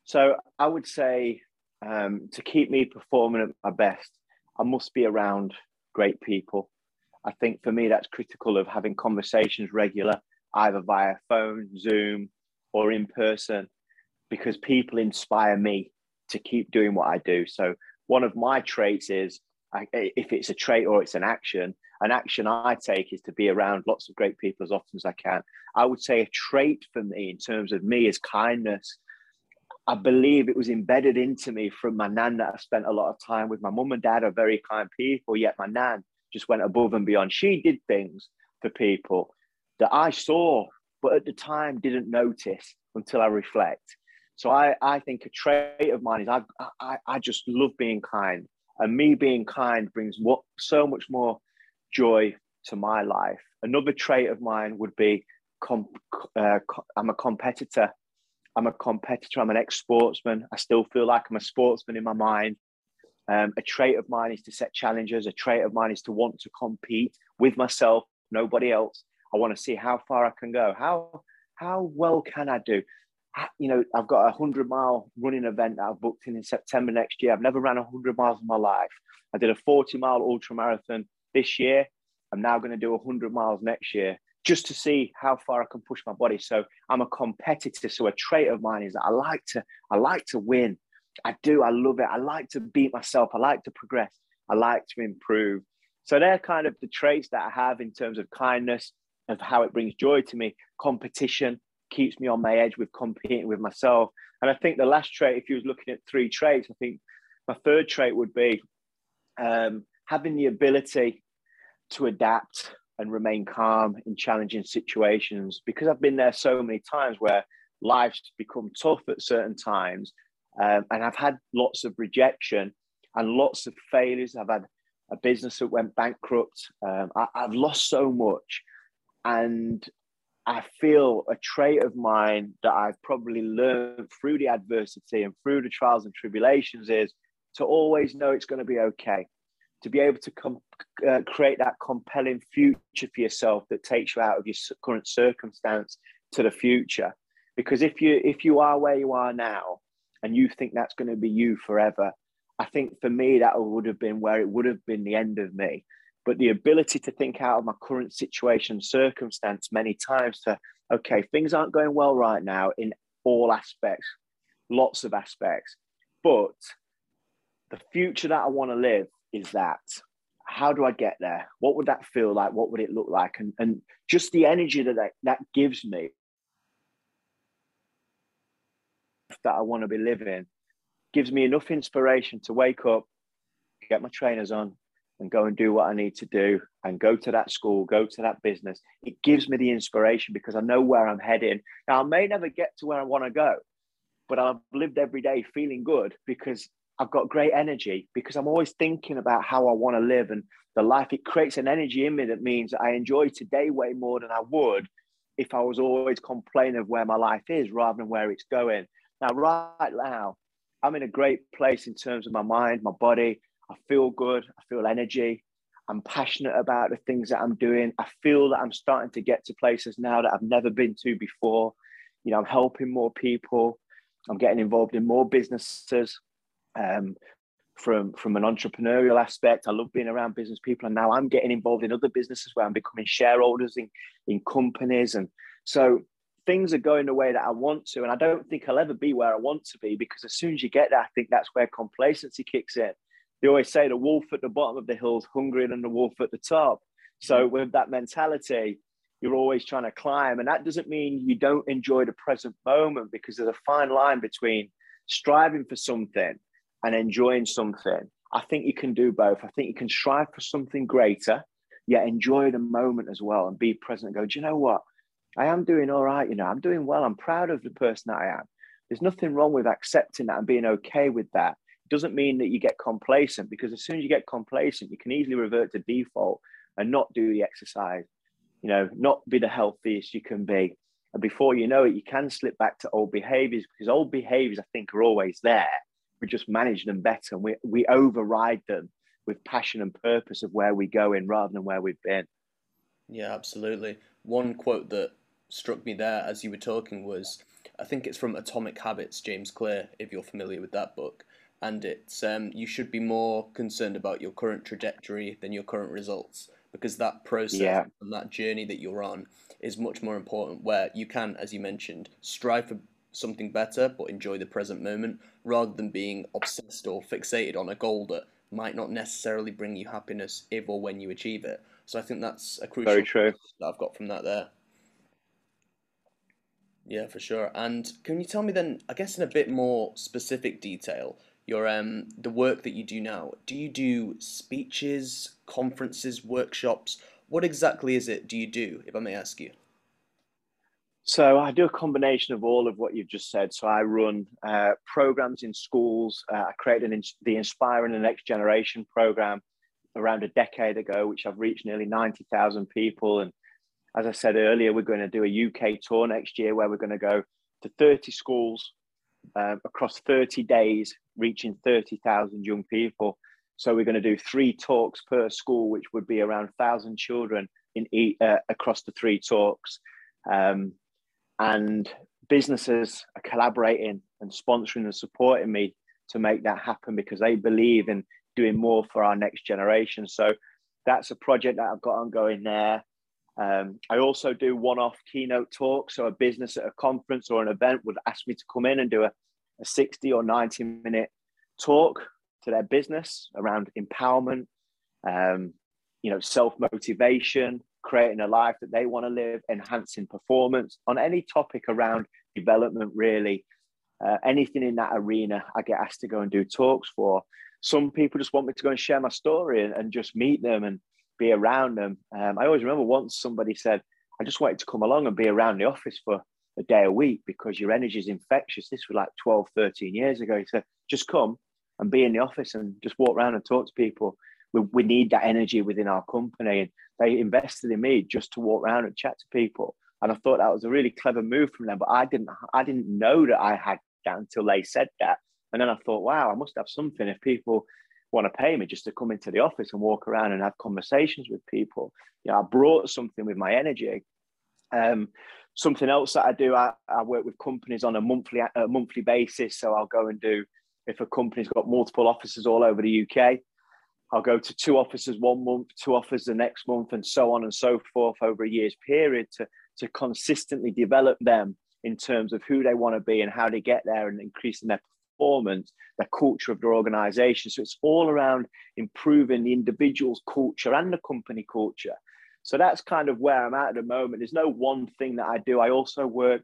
So I would say um, to keep me performing at my best, I must be around great people. I think for me that's critical of having conversations regular either via phone, Zoom, or in person, because people inspire me to keep doing what I do. So, one of my traits is if it's a trait or it's an action, an action I take is to be around lots of great people as often as I can. I would say a trait for me in terms of me is kindness. I believe it was embedded into me from my nan that I spent a lot of time with. My mum and dad are very kind people, yet my nan just went above and beyond. She did things for people that I saw, but at the time didn't notice until I reflect. So I, I think a trait of mine is I, I, I just love being kind. And me being kind brings what, so much more joy to my life. Another trait of mine would be comp, uh, I'm a competitor. I'm a competitor. I'm an ex sportsman. I still feel like I'm a sportsman in my mind. Um, a trait of mine is to set challenges. A trait of mine is to want to compete with myself, nobody else. I want to see how far I can go. How how well can I do? You know, I've got a hundred mile running event that I've booked in in September next year. I've never ran hundred miles in my life. I did a forty mile ultra marathon this year. I'm now going to do hundred miles next year just to see how far I can push my body. So I'm a competitor. So a trait of mine is that I like to I like to win. I do. I love it. I like to beat myself. I like to progress. I like to improve. So they're kind of the traits that I have in terms of kindness, of how it brings joy to me. Competition keeps me on my edge with competing with myself. And I think the last trait, if you was looking at three traits, I think my third trait would be um, having the ability to adapt and remain calm in challenging situations because I've been there so many times where life's become tough at certain times. Um, and I've had lots of rejection and lots of failures. I've had a business that went bankrupt. Um, I, I've lost so much. And I feel a trait of mine that I've probably learned through the adversity and through the trials and tribulations is to always know it's going to be okay, to be able to com- uh, create that compelling future for yourself that takes you out of your current circumstance to the future. Because if you if you are where you are now and you think that's going to be you forever, I think for me that would have been where it would have been the end of me but the ability to think out of my current situation, circumstance many times to, okay, things aren't going well right now in all aspects, lots of aspects, but the future that I want to live is that how do I get there? What would that feel like? What would it look like? And, and just the energy that, that that gives me that I want to be living gives me enough inspiration to wake up, get my trainers on, and go and do what I need to do and go to that school, go to that business. It gives me the inspiration because I know where I'm heading. Now, I may never get to where I want to go, but I've lived every day feeling good because I've got great energy because I'm always thinking about how I want to live and the life. It creates an energy in me that means I enjoy today way more than I would if I was always complaining of where my life is rather than where it's going. Now, right now, I'm in a great place in terms of my mind, my body. I feel good. I feel energy. I'm passionate about the things that I'm doing. I feel that I'm starting to get to places now that I've never been to before. You know, I'm helping more people. I'm getting involved in more businesses um, from from an entrepreneurial aspect. I love being around business people, and now I'm getting involved in other businesses where I'm becoming shareholders in in companies, and so things are going the way that I want to. And I don't think I'll ever be where I want to be because as soon as you get there, I think that's where complacency kicks in. They always say the wolf at the bottom of the hill is hungrier than the wolf at the top. So mm. with that mentality, you're always trying to climb. And that doesn't mean you don't enjoy the present moment because there's a fine line between striving for something and enjoying something. I think you can do both. I think you can strive for something greater, yet enjoy the moment as well and be present and go, do you know what? I am doing all right. You know, I'm doing well. I'm proud of the person that I am. There's nothing wrong with accepting that and being okay with that. Doesn't mean that you get complacent because as soon as you get complacent, you can easily revert to default and not do the exercise, you know, not be the healthiest you can be. And before you know it, you can slip back to old behaviors because old behaviors, I think, are always there we just manage them better and we, we override them with passion and purpose of where we go in rather than where we've been. Yeah, absolutely. One quote that struck me there as you were talking was I think it's from Atomic Habits, James Clear, if you're familiar with that book. And it's um, you should be more concerned about your current trajectory than your current results because that process yeah. and that journey that you're on is much more important. Where you can, as you mentioned, strive for something better, but enjoy the present moment rather than being obsessed or fixated on a goal that might not necessarily bring you happiness if or when you achieve it. So I think that's a crucial Very true. that I've got from that there. Yeah, for sure. And can you tell me then, I guess in a bit more specific detail, your um the work that you do now? Do you do speeches, conferences, workshops? What exactly is it do you do, if I may ask you? So I do a combination of all of what you've just said. So I run uh, programs in schools. Uh, I created an, the Inspiring the Next Generation program around a decade ago, which I've reached nearly 90,000 people. And as I said earlier, we're going to do a UK tour next year where we're going to go to 30 schools uh, across 30 days, reaching 30,000 young people. So we're going to do three talks per school, which would be around 1,000 children in uh, across the three talks. Um, and businesses are collaborating and sponsoring and supporting me to make that happen because they believe in doing more for our next generation. So that's a project that I've got ongoing there. Um, I also do one-off keynote talks. So a business at a conference or an event would ask me to come in and do a, a 60 or 90 minute talk to their business around empowerment, um, you know, self-motivation, creating a life that they want to live, enhancing performance on any topic around development, really. Uh, anything in that arena, I get asked to go and do talks for. Some people just want me to go and share my story and, and just meet them and be around them. Um, I always remember once somebody said, I just wanted to come along and be around the office for a day a week because your energy is infectious. This was like 12, 13 years ago. He said, just come and be in the office and just walk around and talk to people. We, we need that energy within our company. And they invested in me just to walk around and chat to people. And I thought that was a really clever move from them. But I didn't I didn't know that I had that until they said that. And then I thought, wow, I must have something if people want to pay me just to come into the office and walk around and have conversations with people. You know, I brought something with my energy. Um, something else that I do, I, I work with companies on a monthly a monthly basis. So I'll go and do if a company's got multiple offices all over the UK, I'll go to two offices one month, two offices the next month, and so on and so forth over a year's period to, to consistently develop them in terms of who they want to be and how they get there and increasing their performance, the culture of their organization. So it's all around improving the individual's culture and the company culture. So that's kind of where I'm at at the moment. There's no one thing that I do. I also work,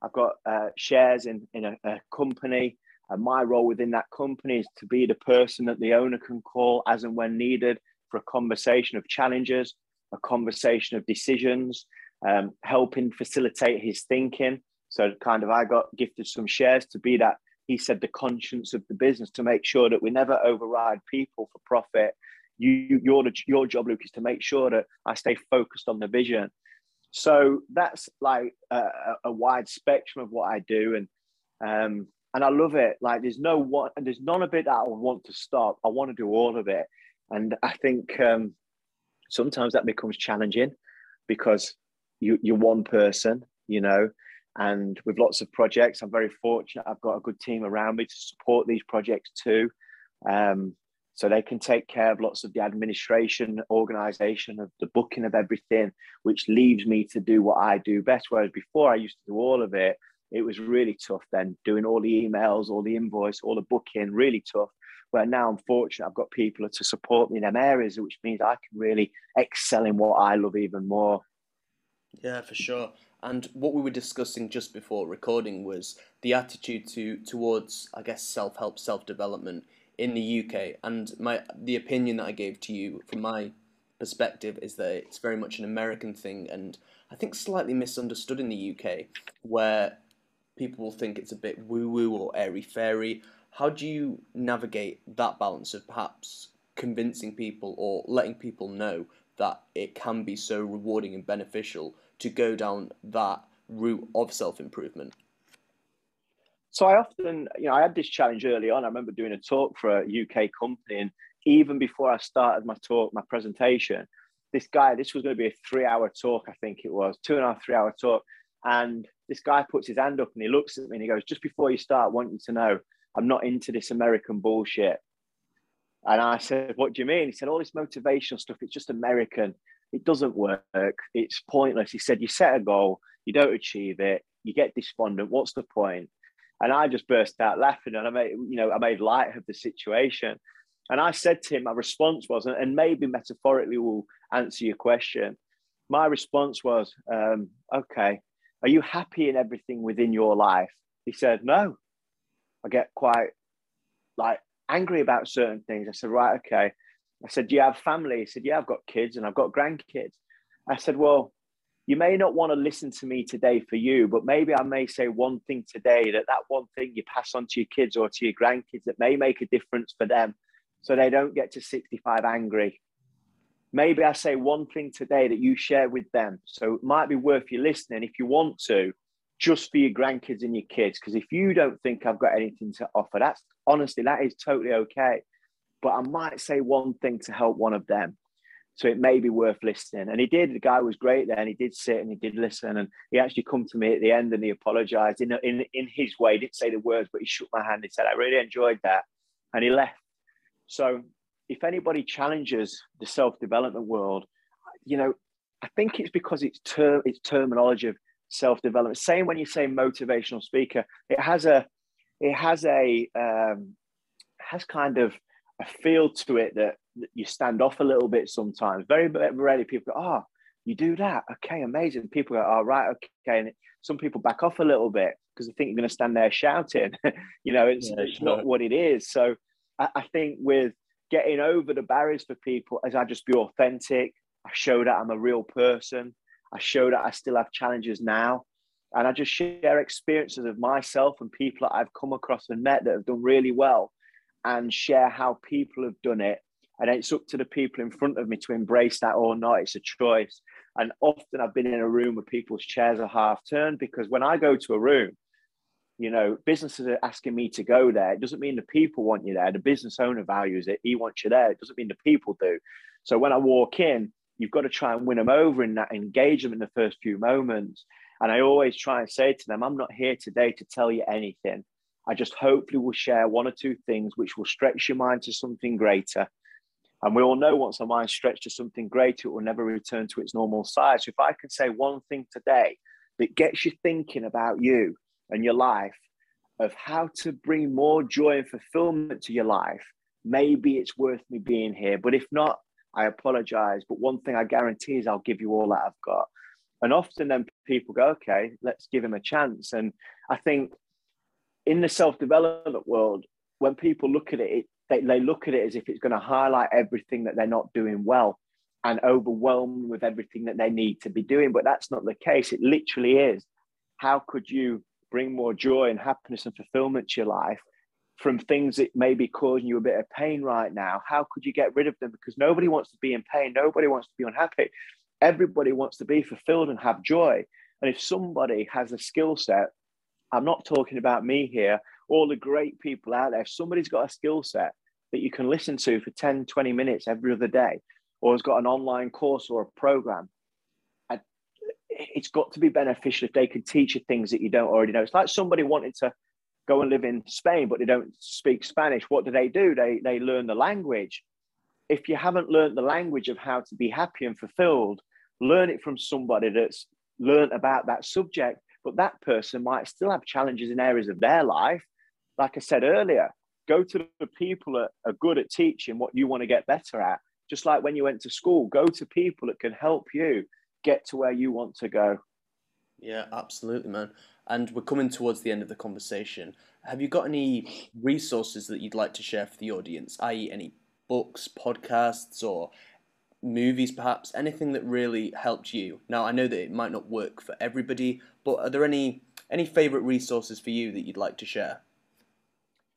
I've got uh, shares in, in a, a company. And my role within that company is to be the person that the owner can call as and when needed for a conversation of challenges, a conversation of decisions, um, helping facilitate his thinking. So, kind of, I got gifted some shares to be that, he said, the conscience of the business to make sure that we never override people for profit. You, your, your job, Luke, is to make sure that I stay focused on the vision. So that's like a, a wide spectrum of what I do, and um, and I love it. Like there's no one, and there's none of it that I want to stop. I want to do all of it, and I think um, sometimes that becomes challenging because you, you're one person, you know, and with lots of projects, I'm very fortunate. I've got a good team around me to support these projects too. Um, so they can take care of lots of the administration, organization of the booking of everything, which leaves me to do what I do best. Whereas before I used to do all of it, it was really tough then doing all the emails, all the invoice, all the booking, really tough. Where now I'm fortunate, I've got people to support me in them areas, which means I can really excel in what I love even more. Yeah, for sure. And what we were discussing just before recording was the attitude to towards, I guess, self help, self development in the UK. And my the opinion that I gave to you from my perspective is that it's very much an American thing, and I think slightly misunderstood in the UK, where people will think it's a bit woo woo or airy fairy. How do you navigate that balance of perhaps convincing people or letting people know that it can be so rewarding and beneficial to go down that route of self improvement? So I often, you know, I had this challenge early on. I remember doing a talk for a UK company, and even before I started my talk, my presentation, this guy, this was going to be a three-hour talk, I think it was, two and a half, three-hour talk, and this guy puts his hand up and he looks at me and he goes, "Just before you start, I want you to know I'm not into this American bullshit." And I said, What do you mean? He said, All this motivational stuff, it's just American. It doesn't work. It's pointless. He said, You set a goal, you don't achieve it, you get despondent. What's the point? And I just burst out laughing and I made, you know, I made light of the situation. And I said to him, my response was, and maybe metaphorically will answer your question. My response was, um, okay, are you happy in everything within your life? He said, no. I get quite like angry about certain things. I said, right, okay. I said, do you have family? He said, yeah, I've got kids and I've got grandkids. I said, well, you may not want to listen to me today for you, but maybe I may say one thing today that that one thing you pass on to your kids or to your grandkids that may make a difference for them so they don't get to 65 angry. Maybe I say one thing today that you share with them. So it might be worth you listening if you want to just for your grandkids and your kids. Because if you don't think I've got anything to offer, that's honestly, that is totally okay. But I might say one thing to help one of them. So it may be worth listening. And he did. The guy was great there and he did sit and he did listen. And he actually come to me at the end and he apologized in, in, in his way. He didn't say the words, but he shook my hand. He said, I really enjoyed that. And he left. So if anybody challenges the self development world, you know, I think it's because it's, ter- it's terminology of self development. Same when you say motivational speaker, it has a it has a um, has kind of a feel to it that, that you stand off a little bit sometimes. Very rarely people go, oh, you do that, okay, amazing. People go, oh, right, okay, and some people back off a little bit because they think you're going to stand there shouting. you know, it's, yeah, it's sure. not what it is. So I, I think with getting over the barriers for people, as I just be authentic, I show that I'm a real person. I show that I still have challenges now. And I just share experiences of myself and people that I've come across and met that have done really well and share how people have done it. And it's up to the people in front of me to embrace that or not. It's a choice. And often I've been in a room where people's chairs are half turned because when I go to a room, you know, businesses are asking me to go there. It doesn't mean the people want you there. The business owner values it. He wants you there. It doesn't mean the people do. So when I walk in, you've got to try and win them over in that, engage them in the first few moments. And I always try and say to them, I'm not here today to tell you anything. I just hopefully will share one or two things which will stretch your mind to something greater. And we all know once our mind stretched to something greater, it will never return to its normal size. So if I can say one thing today that gets you thinking about you and your life of how to bring more joy and fulfillment to your life, maybe it's worth me being here. But if not, I apologize. But one thing I guarantee is I'll give you all that I've got. And often then people go, okay, let's give him a chance. And I think in the self development world, when people look at it, they, they look at it as if it's going to highlight everything that they're not doing well and overwhelm with everything that they need to be doing. But that's not the case. It literally is. How could you bring more joy and happiness and fulfillment to your life from things that may be causing you a bit of pain right now? How could you get rid of them? Because nobody wants to be in pain. Nobody wants to be unhappy. Everybody wants to be fulfilled and have joy. And if somebody has a skill set, I'm not talking about me here, all the great people out there, somebody's got a skill set that you can listen to for 10, 20 minutes every other day, or has got an online course or a program, it's got to be beneficial if they can teach you things that you don't already know. It's like somebody wanting to go and live in Spain, but they don't speak Spanish. What do they do? They, they learn the language. If you haven't learned the language of how to be happy and fulfilled, learn it from somebody that's learned about that subject. But that person might still have challenges in areas of their life. Like I said earlier, go to the people that are good at teaching what you want to get better at. Just like when you went to school, go to people that can help you get to where you want to go. Yeah, absolutely, man. And we're coming towards the end of the conversation. Have you got any resources that you'd like to share for the audience, i.e., any books, podcasts, or movies, perhaps? Anything that really helped you? Now, I know that it might not work for everybody, but are there any any favorite resources for you that you'd like to share?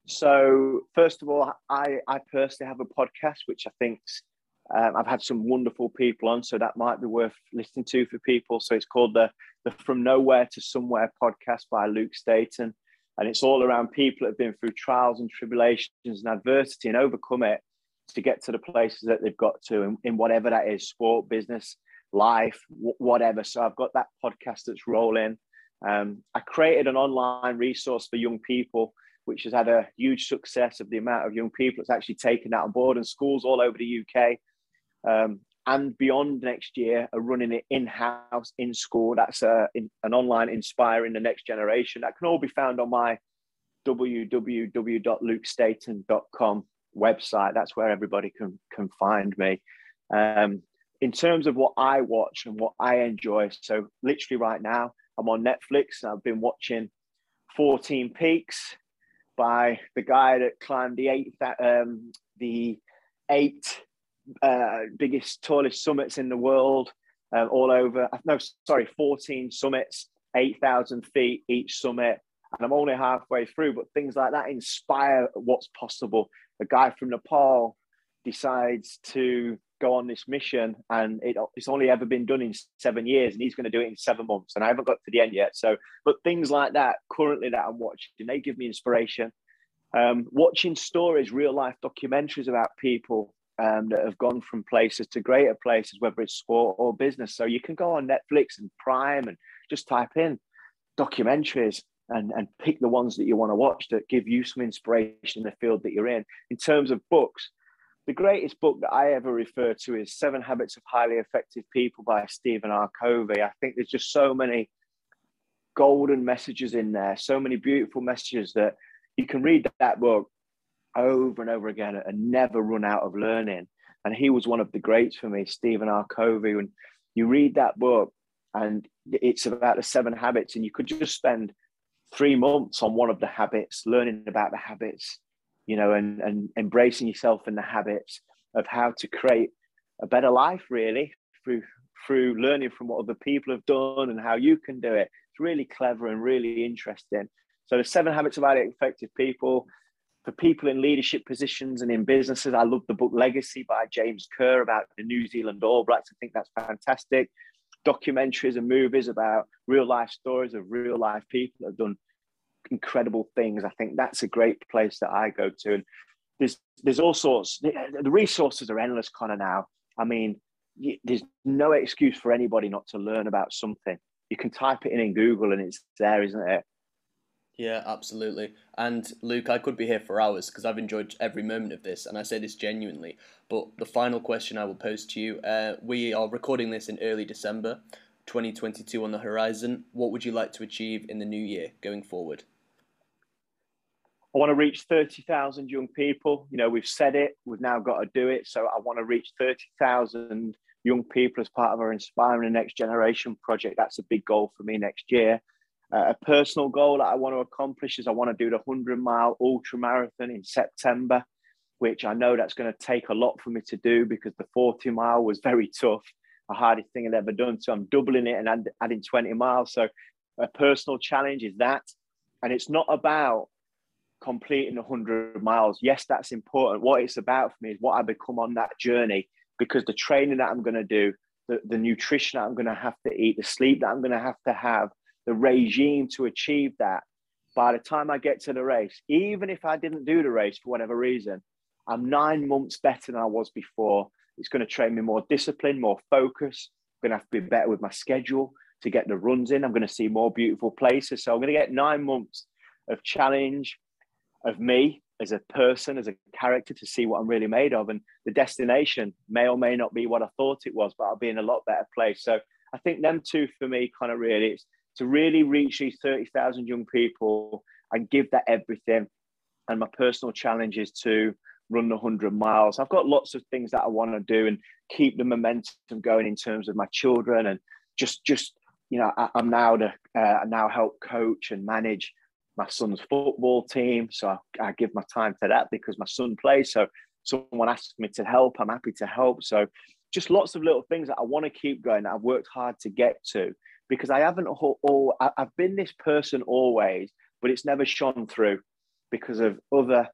So, first of all, I, I personally have a podcast which I think's um, I've had some wonderful people on, so that might be worth listening to for people. So it's called the, the From Nowhere to Somewhere podcast by Luke Staton. And it's all around people that have been through trials and tribulations and adversity and overcome it to get to the places that they've got to in, in whatever that is sport, business, life, w- whatever. So I've got that podcast that's rolling. Um, I created an online resource for young people, which has had a huge success of the amount of young people that's actually taken that on board, and schools all over the UK um, and beyond next year are running it in-house in school that's a, in, an online inspiring the next generation that can all be found on my www.lukestaton.com website that's where everybody can can find me um, in terms of what i watch and what i enjoy so literally right now i'm on netflix i've been watching 14 peaks by the guy that climbed the eight um, the eight uh, biggest, tallest summits in the world, uh, all over. No, sorry, 14 summits, 8,000 feet each summit. And I'm only halfway through, but things like that inspire what's possible. A guy from Nepal decides to go on this mission and it, it's only ever been done in seven years and he's going to do it in seven months and i haven't got to the end yet. So but things like that currently that i'm watching they give me inspiration. Um, watching stories real life documentaries about people um, that have gone from places to greater places, whether it's sport or business. So you can go on Netflix and Prime and just type in documentaries and, and pick the ones that you want to watch that give you some inspiration in the field that you're in. In terms of books, the greatest book that I ever refer to is Seven Habits of Highly Effective People by Stephen R. Covey. I think there's just so many golden messages in there, so many beautiful messages that you can read that book over and over again and never run out of learning. And he was one of the greats for me, Stephen R. Covey. When you read that book, and it's about the seven habits, and you could just spend three months on one of the habits, learning about the habits, you know, and, and embracing yourself in the habits of how to create a better life, really, through through learning from what other people have done and how you can do it. It's really clever and really interesting. So the seven habits of highly effective people, for people in leadership positions and in businesses. I love the book Legacy by James Kerr about the New Zealand All Blacks. I think that's fantastic. Documentaries and movies about real life stories of real life people that have done incredible things. I think that's a great place that I go to. And there's there's all sorts. The resources are endless, Connor. Now, I mean, there's no excuse for anybody not to learn about something. You can type it in in Google and it's there, isn't it? Yeah, absolutely. And Luke, I could be here for hours because I've enjoyed every moment of this, and I say this genuinely. But the final question I will pose to you uh, we are recording this in early December, 2022 on the horizon. What would you like to achieve in the new year going forward? I want to reach 30,000 young people. You know, we've said it, we've now got to do it. So I want to reach 30,000 young people as part of our Inspiring the Next Generation project. That's a big goal for me next year. Uh, a personal goal that I want to accomplish is I want to do the 100 mile ultra marathon in September, which I know that's going to take a lot for me to do because the 40 mile was very tough, the hardest thing I'd ever done. So I'm doubling it and adding 20 miles. So a personal challenge is that. And it's not about completing 100 miles. Yes, that's important. What it's about for me is what I become on that journey because the training that I'm going to do, the, the nutrition that I'm going to have to eat, the sleep that I'm going to have to have, the regime to achieve that. By the time I get to the race, even if I didn't do the race for whatever reason, I'm nine months better than I was before. It's going to train me more discipline, more focus. I'm going to have to be better with my schedule to get the runs in. I'm going to see more beautiful places. So I'm going to get nine months of challenge, of me as a person, as a character, to see what I'm really made of. And the destination may or may not be what I thought it was, but I'll be in a lot better place. So I think them two for me kind of really it's to really reach these 30,000 young people and give that everything. And my personal challenge is to run the 100 miles. I've got lots of things that I want to do and keep the momentum going in terms of my children and just, just, you know, I, am now to uh, now help coach and manage my son's football team. So I, I, give my time to that because my son plays. So someone asks me to help, I'm happy to help. So just lots of little things that I want to keep going that I've worked hard to get to because I haven't all, I've been this person always, but it's never shone through because of other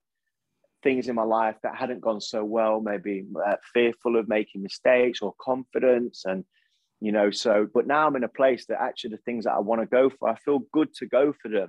things in my life that hadn't gone so well, maybe uh, fearful of making mistakes or confidence and you know so but now i'm in a place that actually the things that i want to go for i feel good to go for them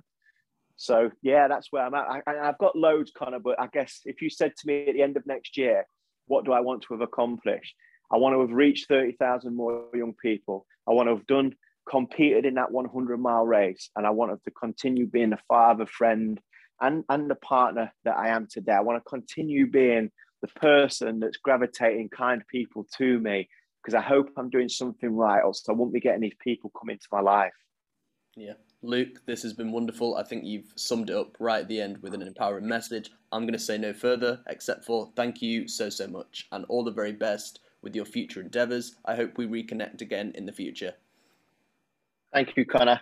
so yeah, that's where I'm at. I, have got loads, Connor, but I guess if you said to me at the end of next year, what do I want to have accomplished? I want to have reached 30,000 more young people. I want to have done, competed in that 100 mile race. And I wanted to continue being the father, friend, and, and the partner that I am today. I want to continue being the person that's gravitating kind people to me because I hope I'm doing something right, else I won't be getting these people come into my life. Yeah, Luke, this has been wonderful. I think you've summed it up right at the end with an empowering message. I'm going to say no further except for thank you so, so much and all the very best with your future endeavours. I hope we reconnect again in the future. Thank you, Connor.